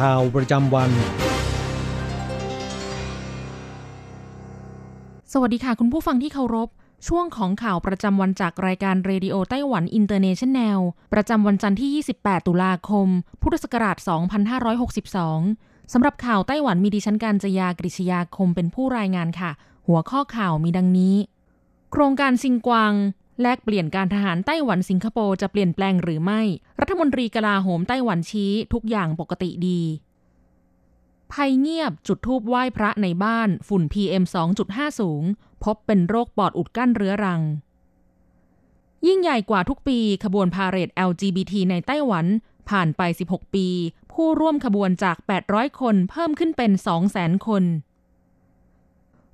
ข่าวประจำวัน สวัสดีค่ะคุณผู้ฟังที่เคารพ ช่วงของข่าวประจำวันจากรายการ Radio Taiwan International ประจำวันจันทร์ที่ 28 ตุลาคม พุทธศักราช 2562 สำหรับข่าวไต้หวันมีดิฉันการจยากริชยาคมเป็นผู้รายงานค่ะ หัวข้อข่าวมีดังนี้ โครงการซิงกวาง แลกเปลี่ยนการทหารไต้หวันสิงคโปร์จะเปลี่ยนแปลงหรือไม่ รัฐมนตรีกลาโหมไต้หวันชี้ทุกอย่างปกติดีภัยเงียบจุดทูบไหว้พระในบ้านฝุ่น PM 2.5 สูง พบเป็นโรคปอดอุดกั้นเรื้อรัง ยิ่งใหญ่กว่าทุกปี ขบวนพาเหรด LGBT ในไต้หวัน ผ่านไป 16 ปี ผู้ร่วมขบวนจาก 800 คนเพิ่มขึ้นเป็น 200,000 คน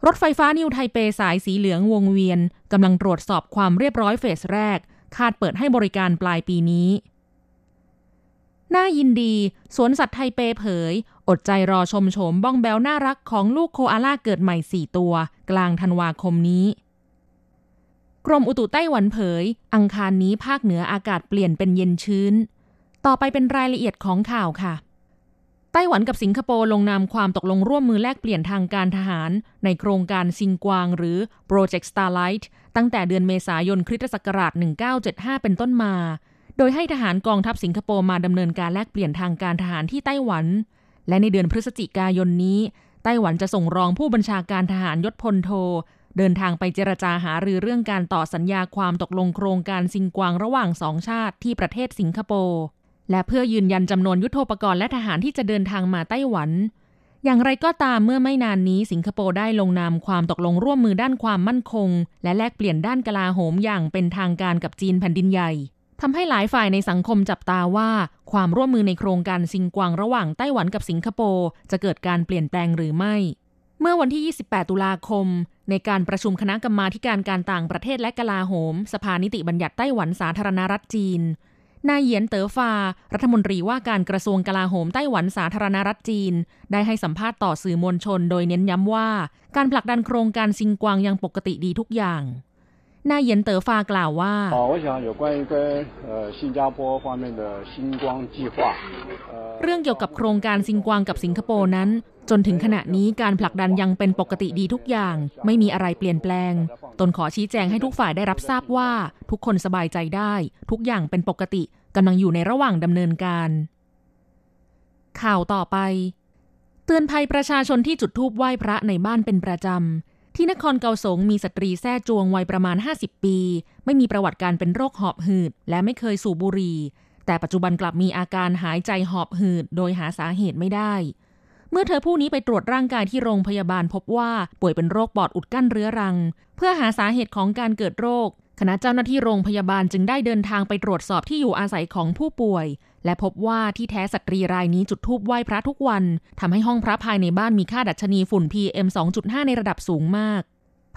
รถไฟฟ้านิวไทเปสายสีเหลืองวงเวียนกำลังตรวจสอบความเรียบร้อยเฟสแรก คาดเปิดให้บริการปลายปีนี้ น่ายินดี สวนสัตว์ไทเปเผย อดใจรอชมโฉมบ้องแบวน่ารักของลูกโคอาล่าเกิดใหม่ 4 ตัว กลางธันวาคมนี้ กรมอุตุไต้หวันเผย อังคารนี้ภาคเหนืออากาศเปลี่ยนเป็นเย็นชื้น ต่อไปเป็นรายละเอียดของข่าวค่ะ ไต้หวันกับสิงคโปร์ลงนามความตกลงร่วมมือแลกเปลี่ยนทางการทหาร ในโครงการซิงกวางหรือ Project Starlight ตั้งแต่เดือนเมษายนคริสตศักราช 1975 เป็นต้นมา โดยให้ทหารกองทัพสิงคโปร์มาดำเนินการแลกเปลี่ยนทางการทหารที่ไต้หวัน และในเดือนพฤศจิกายนนี้ ไต้หวันจะส่งรองผู้บัญชาการทหารยศพลโท เดินทางไปเจรจาหารือเรื่องการต่อสัญญาความตกลงโครงการซิงกวางระหว่างสองชาติที่ประเทศสิงคโปร์ และเพื่อยืนยันจำนวนยุทโธปกรณ์และทหารที่จะเดินทางมาไต้หวัน อย่างไรก็ตามเมื่อไม่นานนี้สิงคโปร์ได้ลงนามความตกลงร่วมมือด้านความมั่นคง และแลกเปลี่ยนด้านกลาโหมอย่างเป็นทางการกับจีนแผ่นดินใหญ่ทำให้หลายฝ่ายในสังคมจับตาว่า ความร่วมมือในโครงการซิงกวางระหว่างไต้หวันกับสิงคโปร์จะเกิดการเปลี่ยนแปลงหรือไม่ เมื่อวันที่ 28 ตุลาคม ในการประชุมคณะกรรมาการการต่างประเทศและกลาโหม สภานิติบัญญัติไต้หวันสาธารณรัฐจีน นายเหยียนเต๋อฟา รัฐมนตรีว่าการกระทรวงกลาโหมไต้หวันสาธารณรัฐจีน ได้ให้สัมภาษณ์ต่อสื่อมวลชนโดยเน้นย้ำว่า การผลักดันโครงการซิงกวางยังปกติดีทุกอย่าง นายเหยียนเต๋อฟากล่าวว่าเรื่องเกี่ยวกับโครงการซิงกวางกับสิงคโปร์นั้น จนถึงขณะนี้การผลักดันยังเป็นปกติดีทุกอย่าง ไม่มีอะไรเปลี่ยนแปลง ตนขอชี้แจงให้ทุกฝ่ายได้รับทราบว่า ทุกคนสบายใจได้ ทุกอย่างเป็นปกติกำลังอยู่ในระหว่างดำเนินการ ข่าวต่อไป เตือนภัยประชาชนที่จุดธูปไหว้พระในบ้านเป็นประจำ ที่นครเกาสงมีสตรีแท้จวงวัยประมาณ 50 ปี ไม่มีประวัติการเป็นโรคหอบหืด และไม่เคยสูบบุหรี่แต่ปัจจุบันกลับมีอาการหายใจหอบหืด โดยหาสาเหตุไม่ได้ เมื่อเธอผู้นี้ไปตรวจร่างกายที่โรงพยาบาลพบว่าป่วยเป็นโรคปอดอุดกั้นเรื้อรัง เพื่อหาสาเหตุของการเกิดโรค คณะเจ้าหน้าที่โรงพยาบาลจึงได้เดินทางไปตรวจสอบที่อยู่อาศัยของผู้ป่วย และพบว่าที่แท้สตรีรายนี้จุดทูบไหว้พระทุกวันทำให้ห้องพระภายในบ้านมีค่าดัชนีฝุ่น PM 2.5 ในระดับสูงมาก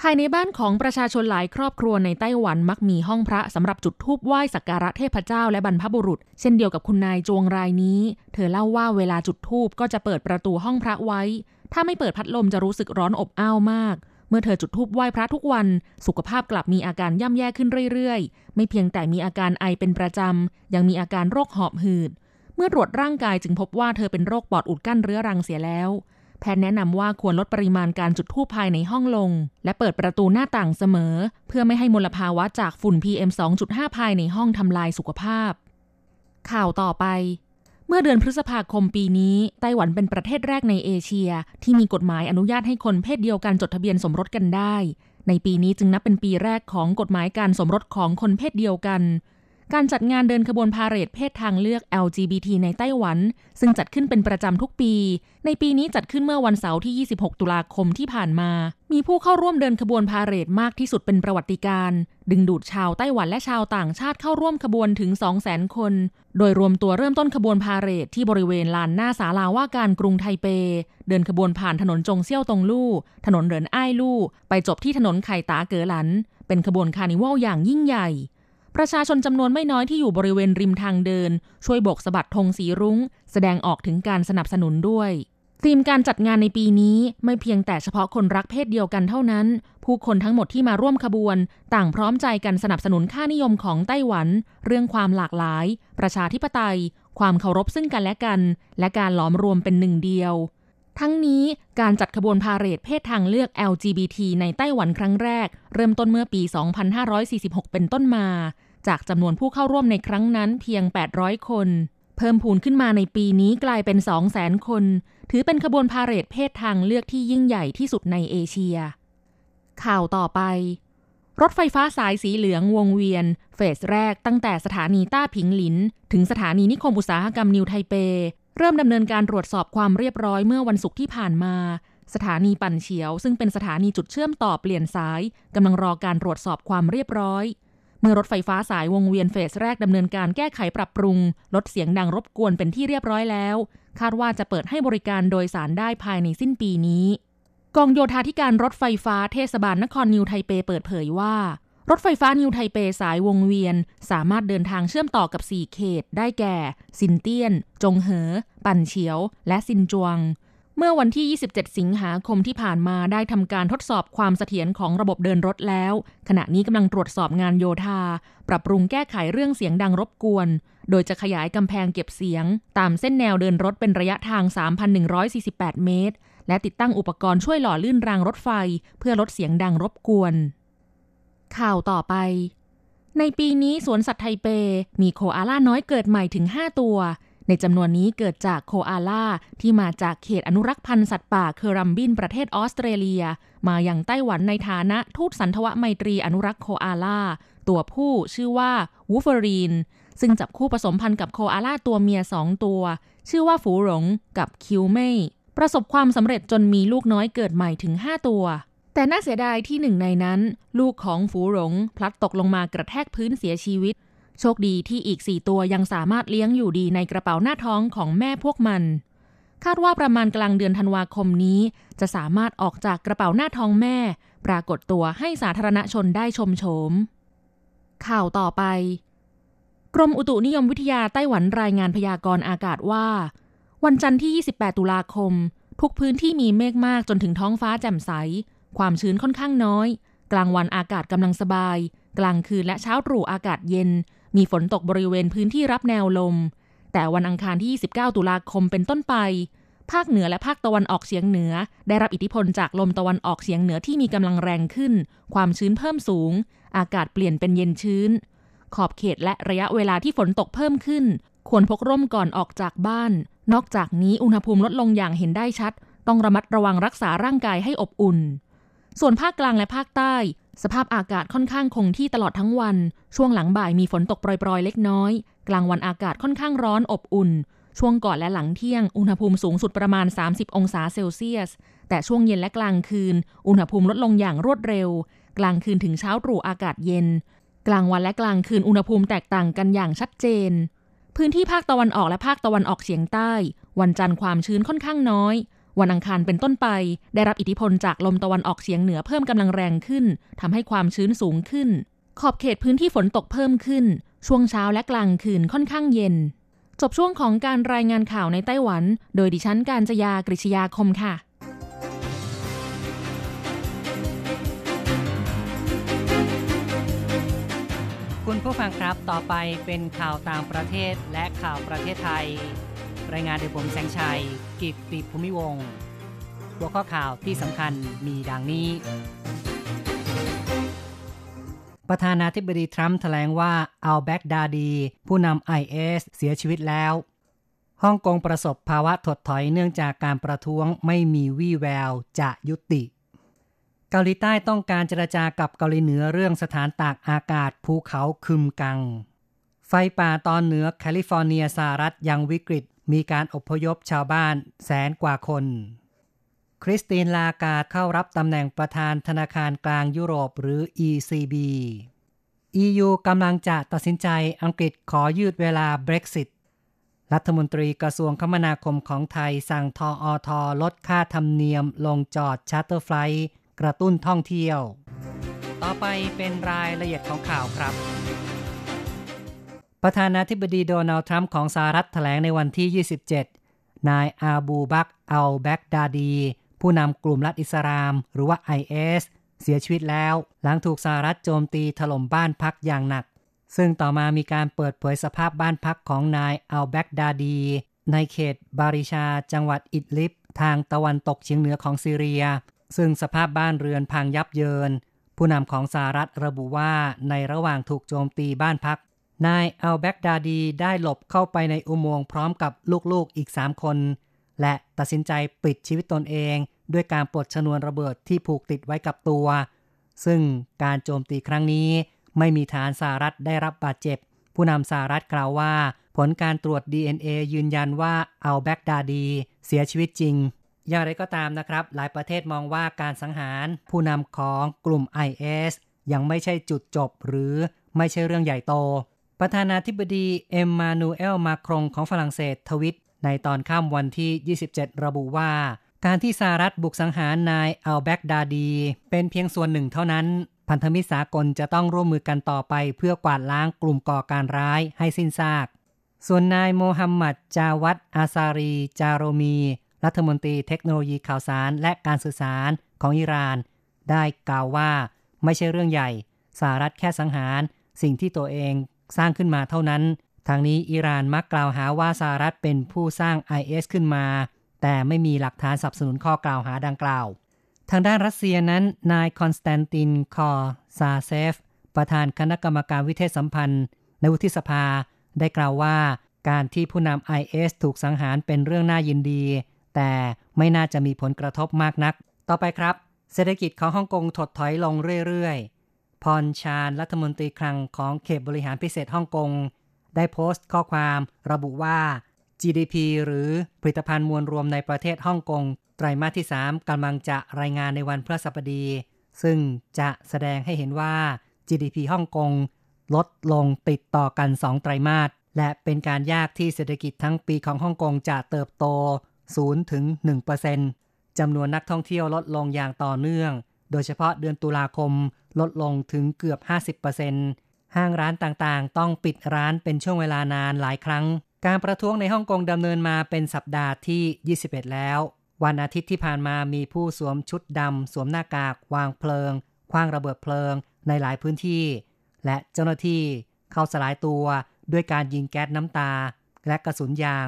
ภายในบ้านของประชาชนหลายครอบครัวในไต้หวันมักมีห้องพระสำหรับจุดธูปไหว้สักการะเทพเจ้าและบรรพบุรุษ เช่นเดียวกับคุณนายจวงรายนี้ เธอเล่าว่าเวลาจุดธูปก็จะเปิดประตูห้องพระไว้ ถ้าไม่เปิดพัดลมจะรู้สึกร้อนอบอ้าวมาก เมื่อเธอจุดธูปไหว้พระทุกวัน สุขภาพกลับมีอาการย่ำแย่ขึ้นเรื่อยๆ ไม่เพียงแต่มีอาการไอเป็นประจำยังมีอาการโรคหอบหืด เมื่อตรวจร่างกายจึงพบว่าเธอเป็นโรคปอดอุดกั้นเรื้อรังเสียแล้ว แพทย์แนะนำว่าควรลดปริมาณการจุดธูปภายในห้องลง และเปิดประตูหน้าต่างเสมอ เพื่อไม่ให้มลภาวะจากฝุ่น PM 2.5 ภายในห้องทำลายสุขภาพ ข่าวต่อไป เมื่อเดือนพฤษภาคมปีนี้ ไต้หวันเป็นประเทศแรกในเอเชีย ที่มีกฎหมายอนุญาตให้คนเพศเดียวกันจดทะเบียนสมรสกันได้ ในปีนี้จึงนับเป็นปีแรกของกฎหมายการสมรสของคนเพศเดียวกัน การจัดงานเดินขบวนพาเหรดเพศทางเลือก LGBT ในไต้หวัน ซึ่งจัดขึ้นเป็นประจำทุกปี ในปีนี้จัดขึ้นเมื่อวันเสาร์ที่ 26 ตุลาคมที่ผ่านมา มีผู้เข้าร่วมเดินขบวนพาเหรดมากที่สุดเป็นประวัติการ ดึงดูดชาวไต้หวันและชาวต่างชาติเข้าร่วมขบวนถึง 200,000 คน โดยรวมตัวเริ่มต้นขบวนพาเหรดที่บริเวณลานหน้าศาลาว่าการกรุงไทเป เดินขบวนผ่านถนนจงเซี่ยวตงลู่ ถนนเหรินอ้ายลู่ ไปจบที่ถนนไข่ตาเก๋อหลัน เป็นขบวนคาร์นิวัลอย่างยิ่งใหญ่ ประชาชนจำนวนไม่น้อยที่อยู่บริเวณริมทางเดิน ช่วยโบกสะบัดธงสีรุง้ง แสดงออกถึงการสนับสนุนด้วยธีมการจัดงานในปีนี้ไม่เพียงแต่เฉพาะคนรักเพศเดียวกันเท่านั้น ผู้คนทั้งหมดที่มาร่วมขบวน ต่างพร้อมใจกันสนับสนุนค่านิยมของไต้หวัน เรื่องความหลากหลาย ประชาธิปไตย ความเคารพซึ่งกันและกัน และการหลอมรวมเป็นหนึ่งเดียว ทั้งนี้การจัดขบวนพาเหรดเพศทางเลือก LGBT ในไต้หวันครั้งแรก เริ่มต้นเมื่อปี 2546 เป็นต้นมา จากจำนวนผู้เข้าร่วมในครั้งนั้นเพียง 800 คน เพิ่มพูนขึ้นมาในปีนี้กลายเป็น 200,000 คน ถือเป็นขบวนพาเหรดเพศทางเลือกที่ยิ่งใหญ่ที่สุดในเอเชีย ข่าวต่อไปรถไฟฟ้าสายสีเหลืองวงเวียน เฟสแรกตั้งแต่สถานีต้าผิงหลิน ถึงสถานีนิคมอุตสาหกรรมนิวไทเป เริ่มดำเนินการตรวจสอบความเรียบร้อยเมื่อวันศุกร์ที่ผ่านมา สถานีปั่นเฉียว ซึ่งเป็นสถานีจุดเชื่อมต่อเปลี่ยนสายกำลังรอการตรวจสอบความเรียบร้อย เมื่อรถไฟฟ้าสายวงเวียนเฟสแรกดำเนินการแก้ไขปรับปรุง ลดเสียงดังรบกวนเป็นที่เรียบร้อยแล้ว คาดว่าจะเปิดให้บริการโดยสารได้ภายในสิ้นปีนี้ กองโยธาธิการรถไฟฟ้าเทศบาลนครนิวไทเปเปิดเผยว่า รถไฟฟ้านิวไทเปสายวงเวียน สามารถเดินทางเชื่อมต่อกับ 4 เขต ได้แก่ ซินเตียน จงเหอ ปั่นเฉียว และซินจวง เมื่อวันที่ 27 สิงหาคมที่ผ่านมาได้ทำการทดสอบความเสถียรของระบบเดินรถแล้ว ขณะนี้กำลังตรวจสอบงานโยธา ปรับปรุงแก้ไขเรื่องเสียงดังรบกวน โดยจะขยายกำแพงเก็บเสียง ตามเส้นแนวเดินรถเป็นระยะทาง 3,148 เมตร และติดตั้งอุปกรณ์ช่วยหล่อลื่นรางรถไฟ เพื่อลดเสียงดังรบกวน ข่าวต่อไป ในปีนี้สวนสัตว์ไทเป มีโคอาล่าน้อยเกิดใหม่ถึง 5 ตัว ในจำนวนนี้เกิดจากโคอาล่าที่มาจากเขตอนุรักษ์พันธุ์สัตว์ป่าเคอรัมบินประเทศออสเตรเลีย มาอย่างไต้หวันในฐานะทูตสันทวไมตรีอนุรักษ์โคอาล่าตัวผู้ชื่อว่าวูฟเฟอรีน ซึ่งจับคู่ผสมพันธุ์กับโคอาล่าตัวเมียสองตัว ชื่อว่าฝูหลงกับคิวเม่ประสบความสำเร็จจนมีลูกน้อยเกิดใหม่ถึง 5 ตัว แต่น่าเสียดายที่หนึ่งในนั้น ลูกของฝูหลงพลัดตกลงมากระแทกพื้นเสียชีวิต โชคดีที่อีกสี่ตัวยังสามารถเลี้ยงอยู่ดีในกระเป๋าหน้าท้องของแม่พวกมัน คาดว่าประมาณกลางเดือนธันวาคมนี้ จะสามารถออกจากกระเป๋าหน้าท้องแม่ ปรากฏตัวให้สาธารณชนได้ชมโฉม ข่าวต่อไป กรมอุตุนิยมวิทยาไต้หวันรายงานพยากรณ์อากาศว่า วันจันทร์ที่ 28 ตุลาคม ทุกพื้นที่มีเมฆมากจนถึงท้องฟ้าแจ่มใส ความชื้นค่อนข้างน้อย กลางวันอากาศกำลังสบาย กลางคืนและเช้าตรู่อากาศเย็น มีฝนตกบริเวณพื้นที่รับแนวลม แต่วันอังคารที่ 29 ตุลาคมเป็นต้นไป ภาคเหนือและภาคตะวันออกเฉียงเหนือ ได้รับอิทธิพลจากลมตะวันออกเฉียงเหนือที่มีกำลังแรงขึ้น ความชื้นเพิ่มสูง อากาศเปลี่ยนเป็นเย็นชื้น ขอบเขตและระยะเวลาที่ฝนตกเพิ่มขึ้น ควรพกร่มก่อนออกจากบ้าน นอกจากนี้อุณหภูมิลดลงอย่างเห็นได้ชัด ต้องระมัดระวังรักษาร่างกายให้อบอุ่น ส่วนภาคกลางและภาคใต้ สภาพอากาศค่อนข้างคงที่ตลอดทั้งวัน ช่วงหลังบ่ายมีฝนตกโปรยๆเล็กน้อย กลางวันอากาศค่อนข้างร้อนอบอุ่น ช่วงก่อนและหลังเที่ยง อุณหภูมิสูงสุดประมาณ 30 องศาเซลเซียส แต่ช่วงเย็นและกลางคืน อุณหภูมิลดลงอย่างรวดเร็ว กลางคืนถึงเช้าตรู่อากาศเย็น กลางวันและกลางคืนอุณหภูมิแตกต่างกันอย่างชัดเจน พื้นที่ภาคตะวันออกและภาคตะวันออกเฉียงใต้ วันจันทร์ความชื้นค่อนข้างน้อย วันอังคารเป็นต้นไป ได้รับอิทธิพลจากลมตะวันออกเฉียงเหนือเพิ่มกำลังแรงขึ้นทำให้ความชื้นสูงขึ้น ขอบเขตพื้นที่ฝนตกเพิ่มขึ้น ช่วงเช้าและกลางคืนค่อนข้างเย็น จบช่วงของการรายงานข่าวในไต้หวัน โดยดิฉันการจยากริชยาคมค่ะคุณผู้ฟังครับ ต่อไปเป็นข่าวต่างประเทศและข่าวประเทศไทย รายงานโดยผมแสงชัย กิตติภูมิวงหัวข้อข่าวที่สำคัญมีดังนี้ ประธานาธิบดีทรัมป์แถลงว่าอัลแบกดาดี ผู้นำ IS เสียชีวิตแล้วฮ่องกงประสบภาวะถดถอยเนื่องจากการประท้วงไม่มีวี่แววจะยุติ เกาหลีใต้ต้องการเจรจากับเกาหลีเหนือเรื่องสถานตากอากาศภูเขาคึมกัง ไฟป่าตอนเหนือแคลิฟอร์เนียสหรัฐยังวิกฤต มีการอพยพชาวบ้านแสนกว่าคน คริสตินลาการ์ดเข้ารับตำแหน่งประธานธนาคารกลางยุโรปหรือ ECB EU กำลังจะตัดสินใจอังกฤษขอยืดเวลา Brexit รัฐมนตรีกระทรวงคมนาคมของไทยสั่งทออทอลดค่าธรรมเนียมลงจอด charter flight กระตุ้นท่องเที่ยว ต่อไปเป็นรายละเอียดของข่าวครับ ประธานาธิบดีโดนัลด์ทรัมป์ของสหรัฐแถลงในวันที่ 27 นายอาบูบักอัลแบกดาดี ผู้นำกลุ่มรัฐอิสลาม หรือว่า IS เสียชีวิตแล้ว หลังถูกสหรัฐโจมตีถล่มบ้านพักอย่างหนัก ซึ่งต่อมามีการเปิดเผยสภาพบ้านพักของนายอัลแบกดาดี ในเขตบาริชา จังหวัดอิดลิบทางตะวันตกเฉียงเหนือของซีเรีย ซึ่งสภาพบ้านเรือนพังยับเยิน ผู้นำของสหรัฐระบุว่าในระหว่างถูกโจมตีบ้านพัก นายอัลแบกดาดีได้หลบเข้าไปในอุโมงค์พร้อมกับลูกๆอีกสามคน และตัดสินใจปิดชีวิตตนเอง ด้วยการปลดชนวนระเบิดที่ผูกติดไว้กับตัว ซึ่งการโจมตีครั้งนี้ ไม่มีฐานสหรัฐได้รับบาดเจ็บ ผู้นำสหรัฐกล่าวว่า ผลการตรวจ DNA ยืนยันว่าอัลแบกดาดีเสียชีวิตจริง อย่างไรก็ตามนะครับ หลายประเทศมองว่าการสังหารผู้นำของกลุ่ม IS ยังไม่ใช่จุดจบหรือไม่ใช่เรื่องใหญ่โต ประธานาธิบดีเอ็มมานูเอลมาครงของฝรั่งเศสทวิต ในตอนค่ำวันที่ 27 ระบุว่า การที่สหรัฐบุกสังหารนายอัลแบกดาดี เป็นเพียงส่วนหนึ่งเท่านั้น พันธมิตรสากลจะต้องร่วมมือกันต่อไป เพื่อกวาดล้างกลุ่มก่อการร้ายให้สิ้นซาก ส่วนนายโมฮัมหมัดจาวัตอาซารี จาโรมี รัฐมนตรีเทคโนโลยีข่าวสารและการสื่อสารของอิหร่าน ได้กล่าวว่าไม่ใช่เรื่องใหญ่สหรัฐแค่สังหาร สิ่งที่ตัวเอง สร้างขึ้นมาเท่านั้น ทางนี้อิหร่านมักกล่าวหาว่าสหรัฐเป็นผู้สร้าง IS ขึ้นมา แต่ไม่มีหลักฐานสนับสนุนข้อกล่าวหาดังกล่าว ทางด้านรัสเซียนั้น นายคอนสแตนตินคอซาเซฟ ประธานคณะกรรมการวิเทศสัมพันธ์ ในวุฒิสภาได้กล่าวว่าการที่ผู้นำ IS ถูกสังหารเป็นเรื่องน่ายินดี แต่ไม่น่าจะมีผลกระทบมากนัก ต่อไปครับ เศรษฐกิจของฮ่องกงถดถอยลงเรื่อยๆ พรชาญรัฐมนตรีคลังของเขตบริหารพิเศษฮ่องกง ได้โพสต์ข้อความระบุว่า GDP หรือผลิตภัณฑ์มวลรวมในประเทศฮ่องกง ไตรมาสที่ 3กำลังจะรายงานในวันพฤหัสบดี ซึ่งจะแสดงให้เห็นว่า GDP ฮ่องกง ลดลงติดต่อกัน 2 ไตรมาส และเป็นการยากที่เศรษฐกิจทั้งปีของฮ่องกงจะเติบโต0ถึง1%จำนวนนักท่องเที่ยวลดลงอย่างต่อเนื่อง โดยเฉพาะเดือนตุลาคม ลดลงถึงเกือบ 50%ห้างร้านต่างๆ ต้องปิดร้านเป็นช่วงเวลานานหลายครั้ง การประท้วงในฮ่องกงดำเนินมาเป็นสัปดาห์ที่ 21 แล้ว วันอาทิตย์ที่ผ่านมามีผู้สวมชุดดำสวมหน้ากาก วางเพลิงคว้างระเบิดเพลิงในหลายพื้นที่ และเจ้าหน้าที่เข้าสลายตัวด้วยการยิงแก๊สน้ำตา และกระสุนยาง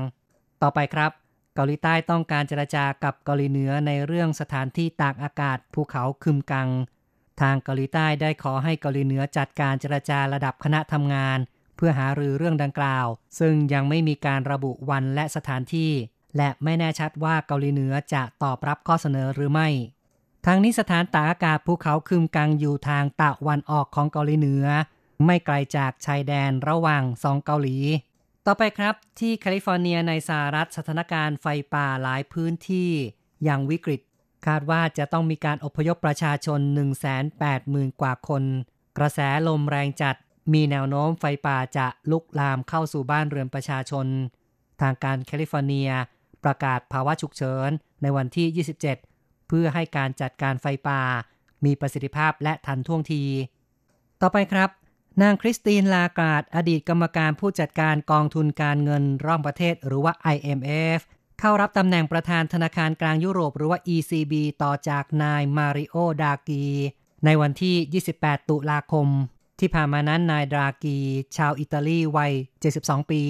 ต่อไปครับ เกาหลีใต้ต้องการเจรจากับเกาหลีเหนือในเรื่องสถานที่ตากอากาศภูเขาคึมกัง ทางเกาหลีใต้ได้ขอให้เกาหลีเหนือจัดการเจรจาระดับคณะทำงาน เพื่อหารือเรื่องดังกล่าว ซึ่งยังไม่มีการระบุวันและสถานที่ และไม่แน่ชัดว่าเกาหลีเหนือจะตอบรับข้อเสนอหรือไม่ทางนี้สถานตากอากาศภูเขาคึมกังอยู่ทางตะวันออกของเกาหลีเหนือ ไม่ไกลจากชายแดนระหว่างสองเกาหลี ต่อไปครับที่แคลิฟอร์เนียในสหรัฐสถานการณ์ไฟป่าหลายพื้นที่ย่างวิกฤต คาดว่าจะต้องมีการอพยพประชาชน 180,000 กว่าคน กระแสลมแรงจัด มีแนวโน้มไฟป่าจะลุกลามเข้าสู่บ้านเรือนประชาชน ทางการแคลิฟอร์เนีย ประกาศภาวะฉุกเฉินในวันที่ 27 เพื่อให้การจัดการไฟป่า มีประสิทธิภาพและทันท่วงที ต่อไปครับ นางคริสตินลากาดอดีตกรรมการผู้จัดการกองทุนการเงินร่อมประเทศหรือว่า IMF เข้ารับตำแหน่งประธานธนาคารกลางยุโรปหรือว่า ECB ต่อจากนายมาริโอดากีในวันที่ 28 ตุลาคม ที่ผ่านมานั้นนายดากี ชาวอิตาลีวัย 72 ปี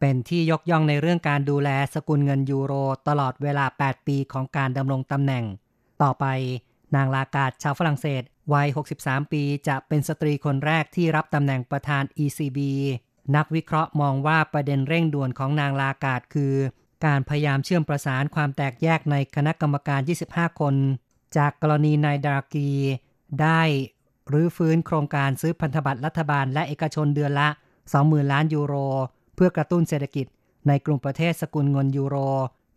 เป็นที่ยกย่องในเรื่องการดูแลสกุลเงินยูโร ตลอดเวลา 8 ปีของการดำรงตำแหน่ง ต่อไปนางลากาดชาวฝรั่งเศสวัย 63 ปี จะเป็นสตรีคนแรกที่รับตำแหน่งประธาน ECB นักวิเคราะห์มองว่าประเด็นเร่งด่วนของนางลากาดคือ การพยายามเชื่อมประสานความแตกแยกในคณะกรรมการ 25 คน จากกรณีนายดารากี ได้หรือฟื้นโครงการซื้อพันธบัตรรัฐบาลและเอกชนเดือนละ 20,000 ล้านยูโร เพื่อกระตุ้นเศรษฐกิจ ในกลุ่มประเทศสกุลเงินยูโร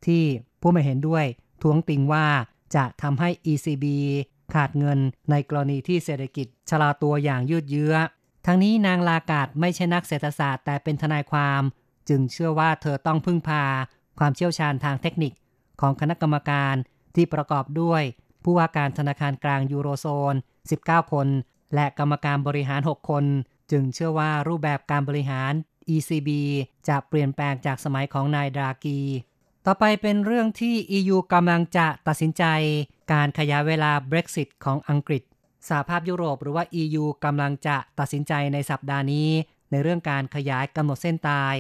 ที่ผู้ไม่เห็นด้วยท้วงติงว่าจะทำให้ ECB ขาดเงินในกรณีที่เศรษฐกิจชะลาตัวอย่างยืดเยื้อ ทั้งนี้นางลากาดไม่ใช่นักเศรษฐศาสตร์แต่เป็นทนายความ จึงเชื่อว่าเธอต้องพึ่งพา ความเชี่ยวชาญทางเทคนิคของคณะกรรมการที่ประกอบด้วยผู้ว่าการธนาคารกลางยูโรโซน 19 คน และกรรมการบริหาร 6 คน จึงเชื่อว่ารูปแบบการบริหาร ECB จะเปลี่ยนแปลงจากสมัยของนายดรากี ต่อไปเป็นเรื่องที่ EU กำลังจะตัดสินใจการขยายเวลา Brexit ของอังกฤษสหภาพยุโรปหรือว่า EU กำลังจะตัดสินใจในสัปดาห์นี้ ในเรื่องการขยายกำหนดเส้นตาย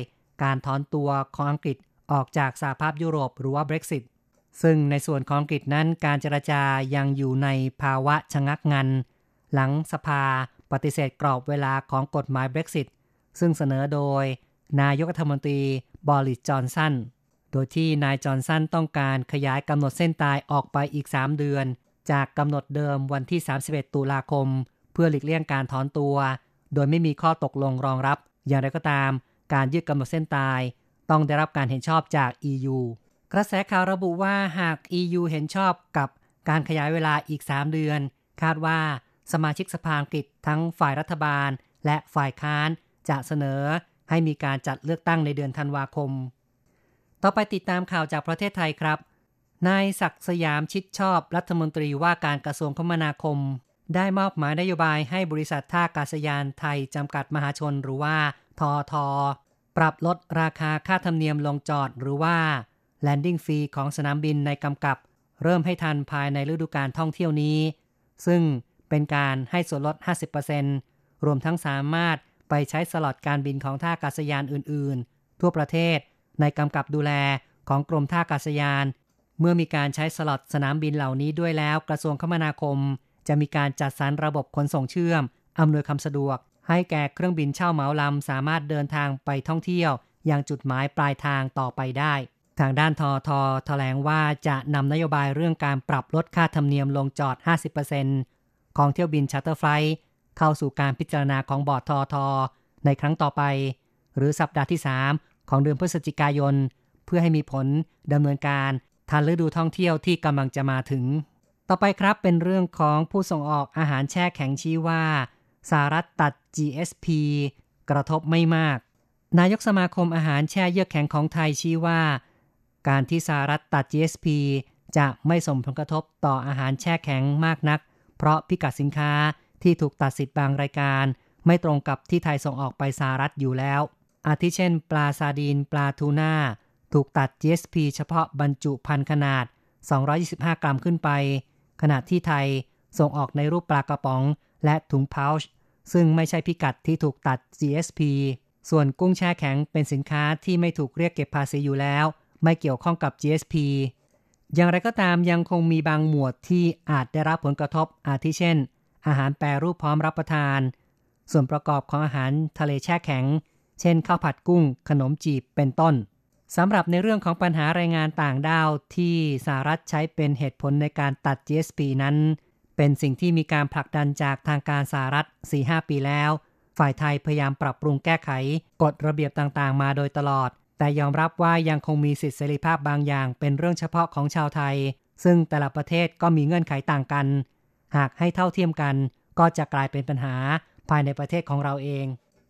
การถอนตัวของอังกฤษ ออกจากสหภาพยุโรปหรือว่า Brexit ซึ่งในส่วนของอังกฤษนั้นการเจรจายังอยู่ในภาวะชะงักงัน หลังสภาปฏิเสธกรอบเวลาของกฎหมาย Brexit ซึ่งเสนอโดย นายกรัฐมนตรีบอริสจอนสันโดยที่นายจอนสันต้องการขยายกำหนดเส้นตายออกไปอีก 3 เดือน จากกำหนดเดิมวันที่ 31 ตุลาคม เพื่อหลีกเลี่ยงการถอนตัว โดยไม่มีข้อตกลงรองรับ อย่างไรก็ตาม การยืดกำหนดเส้นตาย ต้องได้รับการเห็นชอบจาก EU กระแสข่าวระบุว่าหาก EU เห็นชอบกับการขยายเวลาอีก 3 เดือน คาดว่าสมาชิกสภาอังกฤษทั้งฝ่ายรัฐบาล และฝ่ายค้านจะเสนอให้มีการจัดเลือกตั้งในเดือนธันวาคม ต่อไปติดตามข่าวจากประเทศไทยครับ นายศักสยามชิดชอบรัฐมนตรีว่าการกระทรวงคมนาคม ได้มอบหมายนโยบายให้บริษัทท่าอากาศยานไทยจำกัดมหาชนหรือว่าทอทอ ปรับลดราคาค่าธรรมเนียมลงจอดหรือว่า Landing Fee ของสนามบินในกำกับ เริ่มให้ทันภายในฤดูการท่องเที่ยวนี้ ซึ่งเป็นการให้ส่วนลด 50%รวมทั้งสามารถไปใช้สล็อตการบินของท่าอากาศยานอื่น ๆ ทั่วประเทศในกำกับดูแลของกรมท่าอากาศยาน เมื่อมีการใช้สล็อตสนามบินเหล่านี้ด้วยแล้วกระทรวงคมนาคม จะมีการจัดสรรระบบขนส่งเชื่อมอำนวยความสะดวก ให้แก่เครื่องบินเช่าเหมาลำสามารถเดินทางไปท่องเที่ยวยังจุดหมายปลายทางต่อไปได้ ทางด้านทอท.แถลงว่าจะนำนโยบายเรื่องการปรับลดค่าธรรมเนียมลงจอด 50%ของเที่ยวบิน charter flightเข้าสู่การพิจารณาของบอร์ดทอทอในครั้งต่อไป หรือสัปดาห์ที่ 3 ของเดือนพฤศจิกายน เพื่อให้มีผลดำเนินการทันฤดูท่องเที่ยวที่กำลังจะมาถึง ต่อไปครับเป็นเรื่องของผู้ส่งออกอาหารแช่แข็งชี้ว่า สหรัฐตัด GSP กระทบไม่มาก นายกสมาคมอาหารแช่เยือกแข็งของไทยชี้ว่า การที่สหรัฐตัด GSP จะไม่ส่งผลกระทบต่ออาหารแช่แข็งมากนัก เพราะพิกัดสินค้าที่ถูกตัดสิทธิ์บางรายการ ไม่ตรงกับที่ไทยส่งออกไปสหรัฐอยู่แล้ว อาทิเช่น ปลาซาดีน ปลาทูน่า ถูกตัด GSP เฉพาะบรรจุพันขนาด 225 กรัมขึ้นไป ขณะที่ไทยส่งออกในรูปปลากระป๋อง และถุงพาวช์ซึ่งไม่ใช่พิกัดที่ถูกตัด GSP ส่วนกุ้งแช่แข็งเป็นสินค้าที่ไม่ถูกเรียกเก็บภาษีอยู่แล้ว ไม่เกี่ยวข้องกับ GSP อย่างไรก็ตามยังคงมีบางหมวดที่อาจได้รับผลกระทบอาทิเช่น อาหารแปรรูปพร้อมรับประทาน ส่วนประกอบของอาหารทะเลแช่แข็ง เช่นข้าวผัดกุ้ง ขนมจีบเป็นต้นสำหรับในเรื่องของปัญหาแรงงานต่างด้าวที่สหรัฐใช้เป็นเหตุผลในการตัด GSP นั้น เป็นสิ่งที่มีการผลักดันจากทางการสหรัฐ 4-5 ปีแล้ว ฝ่ายไทยพยายามปรับปรุงแก้ไขกฎระเบียบต่างๆ มาโดยตลอด แต่ยอมรับว่ายังคงมีสิทธิเสรีภาพบางอย่าง เป็นเรื่องเฉพาะของชาวไทย ซึ่งแต่ละประเทศก็มีเงื่อนไขต่างกัน หากให้เท่าเทียมกัน ก็จะกลายเป็นปัญหาภายในประเทศของเราเอง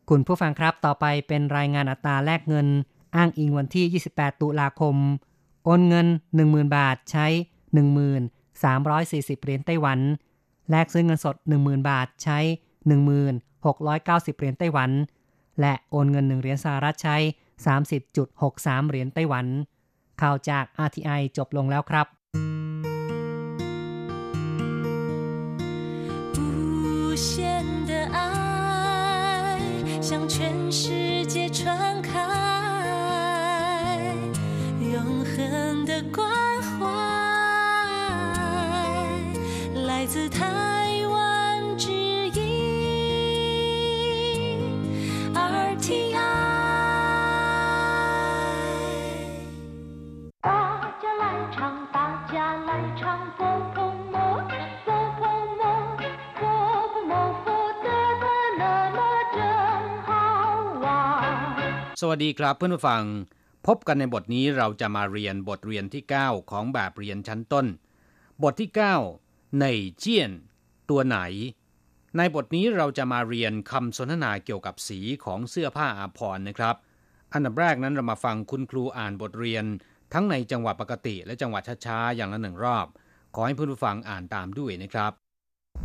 คุณผู้ฟังครับต่อไปเป็นรายงานอัตราแลกเงิน อ้างอิงวันที่ 28 ตุลาคม โอนเงิน 10,000 บาทใช้ 340 เหรียญไต้หวัน แลกซื้อเงินสด 10,000 บาทใช้ 1690 เหรียญไต้หวัน และโอนเงิน 1 เหรียญสหรัฐใช้ 30.63 เหรียญไต้หวัน ข่าวจาก RTI จบลงแล้วครับ向 สวัสดีครับเพื่อนผู้ฟัง พบกันในบทนี้เราจะมาเรียนบทเรียนที่ 9 ของแบบเรียนชั้นต้น บทที่ 9 ในเจียน ตัวไหน ในบทนี้เราจะมาเรียนคำสนทนาเกี่ยวกับสีของเสื้อผ้าอาภรณ์นะครับ อันดับแรกนั้นเรามาฟังคุณครูอ่านบทเรียน ทั้งในจังหวะปกติ และจังหวะช้าๆอย่างละหนึ่งรอบ ขอให้เพื่อนผู้ฟังอ่านตามด้วยนะครับ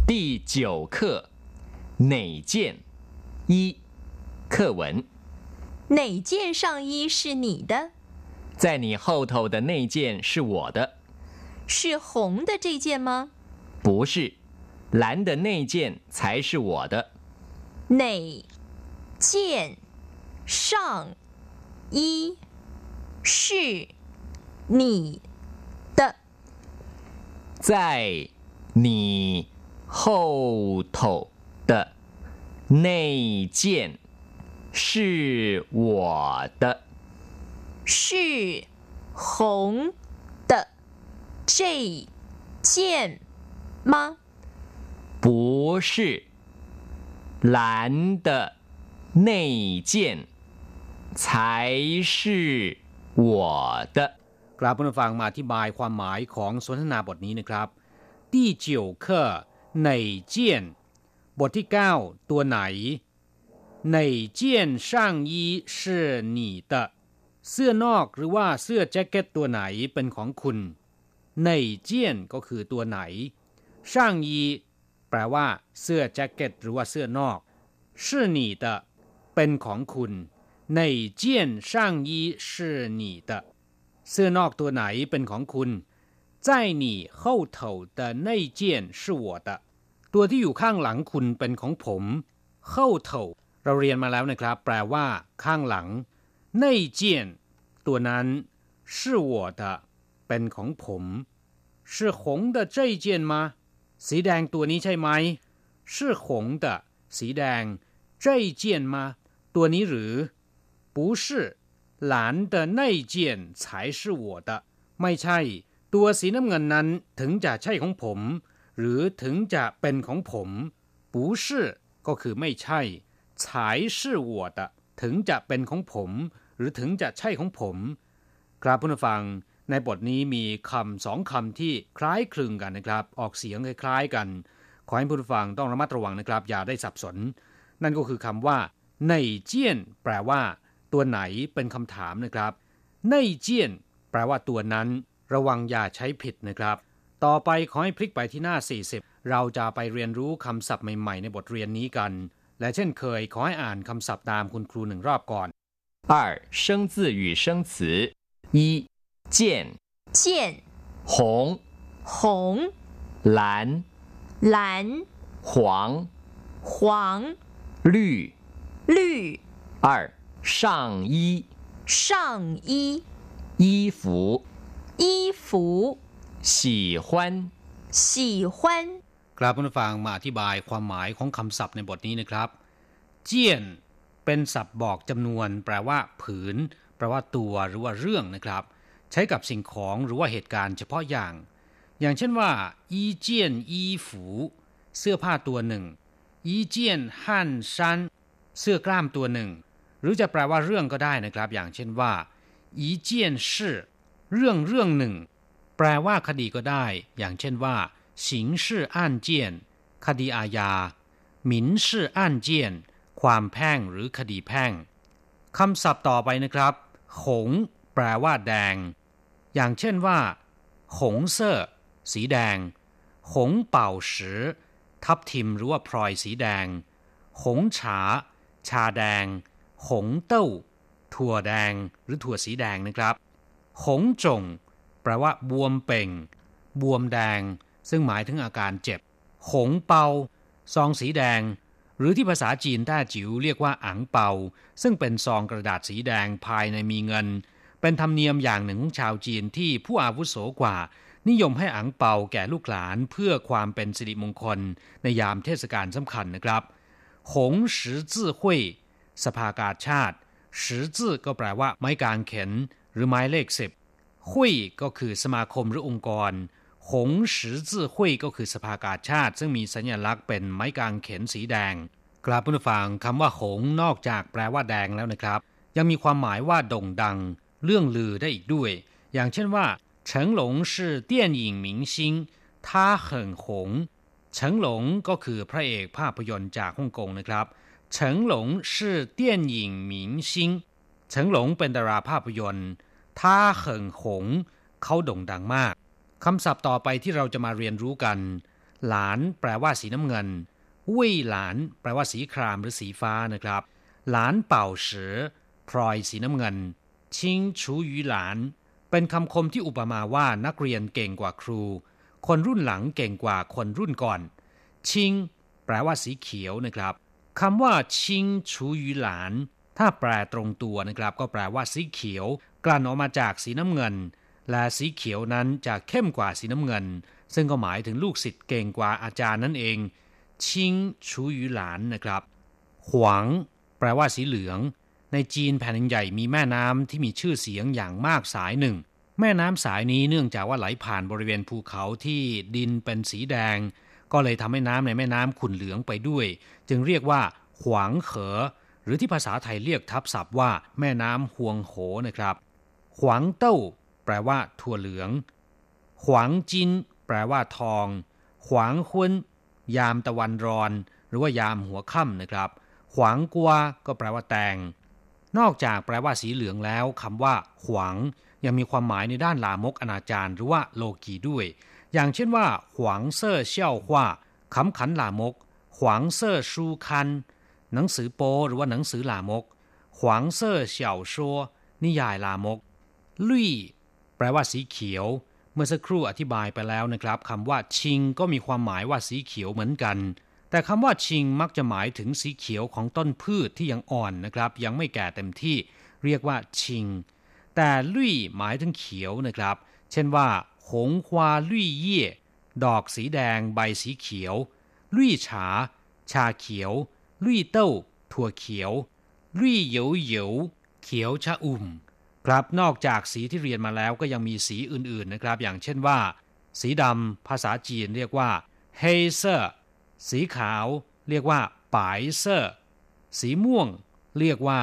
第九课哪件一课文哪件上衣是你的？在你后头的那件是我的，是红的这件吗？不是，蓝的那件才是我的。哪件上衣是 你的？在你后头的那件是我的，是红的这件吗？不是，蓝的那件才是我的。 กราบเพื่อนฟังมาอธิบายความหมายของสนทนาบทนี้นะครับที่เจียวเคอในเจียน บทที่ 9 ตัวไหนในเจียนช่างยีชื่นีเตเสื้อนอกหรือว่าเสื้อแจ็คเก็ตตัวไหนเป็นของคุณในเจียนก็คือตัวไหนช่างยีแปลว่า เสื้อแจ็คเก็ตหรือว่าเสื้อนอกชื่นีเตเป็นของคุณในเจียนช่างยีชื่นีเต สื้อนอกตัวไหนเป็นของคุณ在你后头的那件是我的ตัวที่อยู่ข้างหลังคุณเป็นของผมเข้าเถาเราเรียนมาแล้วนะครับ แปลว่า ข้างหลัง那件ตัวนั้น是我的เป็นของผม是红的这件吗สีแดงตัวนี้ใช่ไหม是红的สีแดง这件吗ตัวนี้หรือ不是 蓝的那件才是我的ไม่ใช่ ตัวสีน้ำเงินนั้นถึงจะใช่ของผม หรือถึงจะเป็นของผม不是ก็คือไม่ใช่才是我的ถึงจะเป็นของผม หรือถึงจะใช่ของผม ครับผู้ฟัง ในบทนี้มีคำสองคำที่คล้ายคลึงกันนะครับ ออกเสียงคล้ายๆกัน ขอให้ผู้ฟังต้องระมัดระวังนะครับ อย่าได้สับสน นั่นก็คือคำว่าในเจียน แปลว่า ตัวไหนเป็นคำถามนะครับในเจียน แปลว่าตัวนั้น ระวังอย่าใช้ผิดนะครับ ต่อไปขอให้พลิกไปที่หน้า 40 เราจะไปเรียนรู้คำศัพท์ใหม่ๆ ในบทเรียนนี้กัน และเช่นเคยขอให้อ่านคำศัพท์ตามคุณครูหนึ่งรอบก่อน 二生字与生词一见见红红蓝蓝黄黄绿绿二 上衣上衣衣服衣服喜欢喜欢 ครับผู้ฟังมาอธิบายความหมายของคำศัพท์ในบทนี้นะครับ เจียน เป็นศัพท์บอกจำนวน แปลว่า ผืน แปลว่าตัวหรือว่าเรื่องนะครับ ใช้กับสิ่งของหรือว่าเหตุการณ์เฉพาะอย่าง อย่างเช่นว่า อีเจียนอีฝูเสื้อผ้าตัวหนึ่ง อีเจียนฮั่นซันเสื้อกล้ามตัวหนึ่ง ห รือจะแปลว่าเรื่องก็ได้นะครับ อย่างเช่นว่าอีเจียนชื่อเรื่องเรื่องหนึ่ง แปลว่าคดีก็ได้ อย่างเช่นว่าสิงชื่ออ่นเจียนคดีอาญาหมินชื่ออ่นเจียนความแพ่งหรือคดีแพ่งคำศัพท์ต่อไปนะครับ หง แปลว่าแดง อย่างเช่นว่า หงเซอร์สีแดง หงเป่าสือทับทิมหรือว่าพลอยสีแดง หงฉา ชาแดง หงเต้า ถั่วแดงหรือถั่วสีแดงนะครับ หงจง แปลว่า บวมเป่ง บวมแดง ซึ่งหมายถึงอาการเจ็บ หงเปา ซองสีแดง หรือที่ภาษาจีนแต้จิ๋วเรียกว่าอังเปา ซึ่งเป็นซองกระดาษสีแดงภายในมีเงิน เป็นธรรมเนียมอย่างหนึ่งของชาวจีนที่ผู้อาวุโสกว่านิยมให้อังเปาแก่ลูกหลานเพื่อความเป็นสิริมงคลในยามเทศกาลสำคัญนะครับ หงสือจื่อหุย สภากาชาติสือจื้ก็แปลว่าไม้กางเขนหรือไม้เลขสิบหุยก็คือสมาคมหรือองค์กร หงสือจื้หุยก็คือสภากาชาติ ซึ่งมีสัญลักษณ์เป็นไม้กางเขนสีแดงกลาบผู้ฟังคำว่าหงนอกจากแปลว่าแดงแล้วนะครับ ยังมีความหมายว่าด่งดัง เรื่องลือได้อีกด้วย อย่างเช่นว่าเฉิงหลง是电影明星他很红เเฉิงหลงก็คือพระเอกภาพยนตร์จากฮ่องกงนะครับ เฉิงหลง是电影明星เฉิงหลงเป็นดาราภาพยนตร์他很红เขาโด่งดังมากคำศัพท์ต่อไปที่เราจะมาเรียนรู้กัน หลานแปลว่าสีน้ำเงินวุ้ยหลานแปลว่าสีครามหรือสีฟ้านะครับ หลานเป่าเสือพลอยสีน้ำเงิน ชิงชูหยูหลาน เป็นคำคมที่อุปมาว่านักเรียนเก่งกว่าครู คนรุ่นหลังเก่งกว่าคนรุ่นก่อน ชิงแปลว่าสีเขียวนะครับ คำว่าชิงชูยูหลาน ถ้าแปลตรงตัวนะครับ ก็แปลว่าสีเขียว กลั่นออกมาจากสีน้ำเงิน และสีเขียวนั้นจะเข้มกว่าสีน้ำเงิน ซึ่งก็หมายถึงลูกศิษย์เก่งกว่าอาจารย์นั่นเอง ชิงชูยูหลานนะครับ หวางแปลว่าสีเหลือง ในจีนแผ่นใหญ่มีแม่น้ำที่มีชื่อเสียงอย่างมากสายหนึ่ง แม่น้ำสายนี้เนื่องจากว่าไหลผ่านบริเวณภูเขาที่ดินเป็นสีแดง ก็เลยทำให้น้ำในแม่น้ำขุ่นเหลืองไปด้วย จึงเรียกว่า ขวางเขอ หรือที่ภาษาไทยเรียกทับศัพท์ว่า แม่น้ำหวงโหนะครับ ขวางเต้า แปลว่าถั่วเหลือง ขวางจิน แปลว่าทอง ขวางควนยามตะวันรอน หรือว่ายามหัวค่ำนะครับ ขวางกัว ก็แปลว่าแตง นอกจากแปลว่าสีเหลืองแล้วคำว่า ขวางยังมีความหมายในด้านลามกอนาจารหรือว่าโลกีด้วย อย่างเช่นว่าขวางเซ่อเชี่ยวว่าคำขันลามกขวางเซ่อชูคัน หนังสือโปหรือว่าหนังสือลามกขวางเซ่อเสี่ยวชัวนิยายลามกลุยแปลว่าสีเขียว เมื่อสักครู่อธิบายไปแล้วนะครับคำว่าชิงก็มีความหมายว่าสีเขียวเหมือนกัน แต่คำว่าชิงมักจะหมายถึงสีเขียวของต้นพืชที่ยังอ่อนนะครับ ยังไม่แก่เต็มที่ เรียกว่าชิง แต่ลุยหมายถึงเขียวนะครับ เช่นว่า หงฮวาลุยเย่ดอกสีแดงใบสีเขียวลุยฉา ชาเขียวลุยเต้า ถั่วเขียวลุยเหยวเหยวเขียวชะอุ่ม ครับนอกจากสีที่เรียนมาแล้วก็ยังมีสีอื่นๆนะครับ อย่างเช่นว่า สีดำภาษาจีนเรียกว่า黑色สีขาว เรียกว่า白色สีม่วง เรียกว่า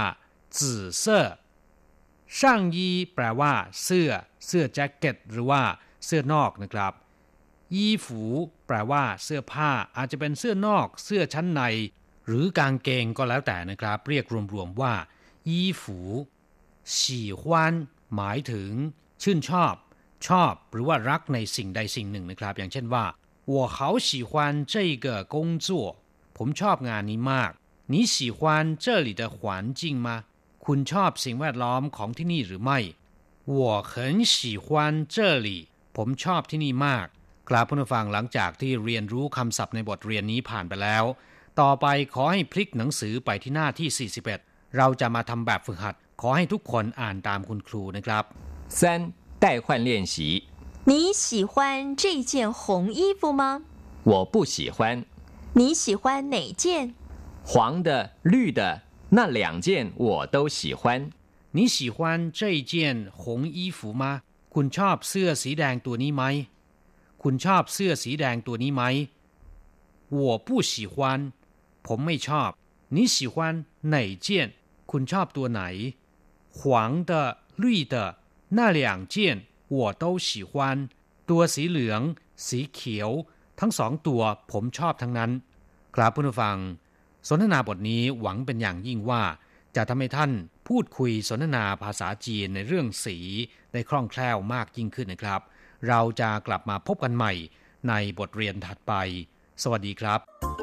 จื่อเซอร์上衣แปลว่า เสื้อ เสื้อแจ็คเก็ต หรือว่า เสื้อนอกนะครับยีฝูแปลว่า เสื้อผ้าอาจจะเป็นเสื้อนอก เสื้อชั้นใน หรือกางเกงก็แล้วแต่นะครับ เรียกรวมๆว่ายีฝูฉี่ฮวนหมายถึง ชื่นชอบ ชอบ หรือว่ารักในสิ่งใดสิ่งหนึ่งนะครับ อย่างเช่นว่า我好喜欢这个工作ผมชอบงานนี้มาก你喜欢这里的环境吗คุณชอบสิ่งแวดล้อมของที่นี่หรือไม่我很喜欢这里 ผมชอบที่นี่มากครับผู้ฟังหลังจากที่เรียนรู้คำศัพท์ในบทเรียนนี้ผ่านไปแล้ว ต่อไปขอให้พลิกหนังสือไปที่หน้าที่ 41 เราจะมาทำแบบฝึกหัดขอให้ทุกคนอ่านตามคุณครูนะครับ三代换练习你喜欢这件红衣服吗？我不喜欢你喜欢哪件？黄的绿的那两件我都喜欢你喜欢这件红衣服吗 คุณชอบเสื้อสีแดงตัวนี้ไหมคุณชอบเสื้อสีแดงตัวนี้ไหม我不喜欢ผมไม่ชอบ你喜欢哪件คุณชอบตัวไหน黄的、绿的那两件我都喜欢ตัวสีเหลือง สีเขียว ทั้งสองตัวผมชอบทั้งนั้น ครับผู้ฟัง สนทนาบทนี้หวังเป็นอย่างยิ่งว่า จะทำให้ท่าน พูดคุยสนทนาภาษาจีนในเรื่องสีได้คล่องแคล่วมากยิ่งขึ้นนะครับ เราจะกลับมาพบกันใหม่ในบทเรียนถัดไป สวัสดีครับ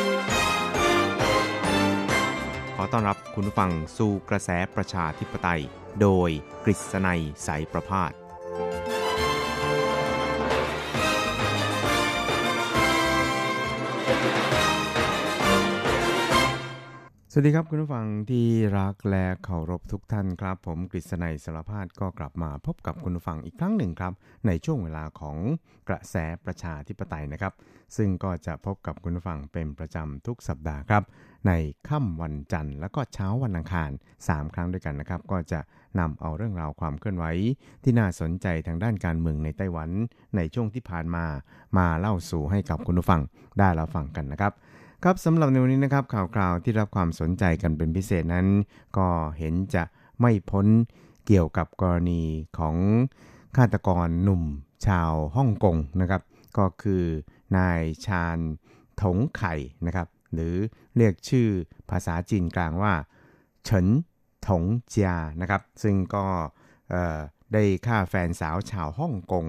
อต้อนรับคุณผู้ฟังสู่กระแสประชาธิปไตย โดยกฤษณัยสายประพาส สวัสดีครับคุณผู้ฟังที่รักและเคารพทุกท่านครับ ผมกฤษณัยสารพาดก็กลับมาพบกับคุณผู้ฟังอีกครั้งหนึ่งครับ ในช่วงเวลาของกระแสประชาธิปไตยนะครับ ซึ่งก็จะพบกับคุณผู้ฟังเป็นประจำทุกสัปดาห์ครับ ในค่ำวันจันทร์และก็เช้าวันอังคาร 3 ครั้งด้วยกันนะครับ ก็จะนำเอาเรื่องราวความเคลื่อนไหวที่น่าสนใจทางด้านการเมืองในไต้หวัน ในช่วงที่ผ่านมา มาเล่าสู่ให้กับคุณผู้ฟังได้รับฟังกันนะครับ ครับสำหรับในวันนี้นะครับข่าวคราวที่รับความสนใจกันเป็นพิเศษนั้น ก็เห็นจะไม่พ้นเกี่ยวกับกรณีของฆาตกรหนุ่มชาวฮ่องกงนะครับ ก็คือนายชาญถงไข่นะครับ หรือเรียกชื่อภาษาจีนกลางว่าเฉินถงเจียนะครับ ซึ่งก็ได้ฆ่าแฟนสาวชาวฮ่องกง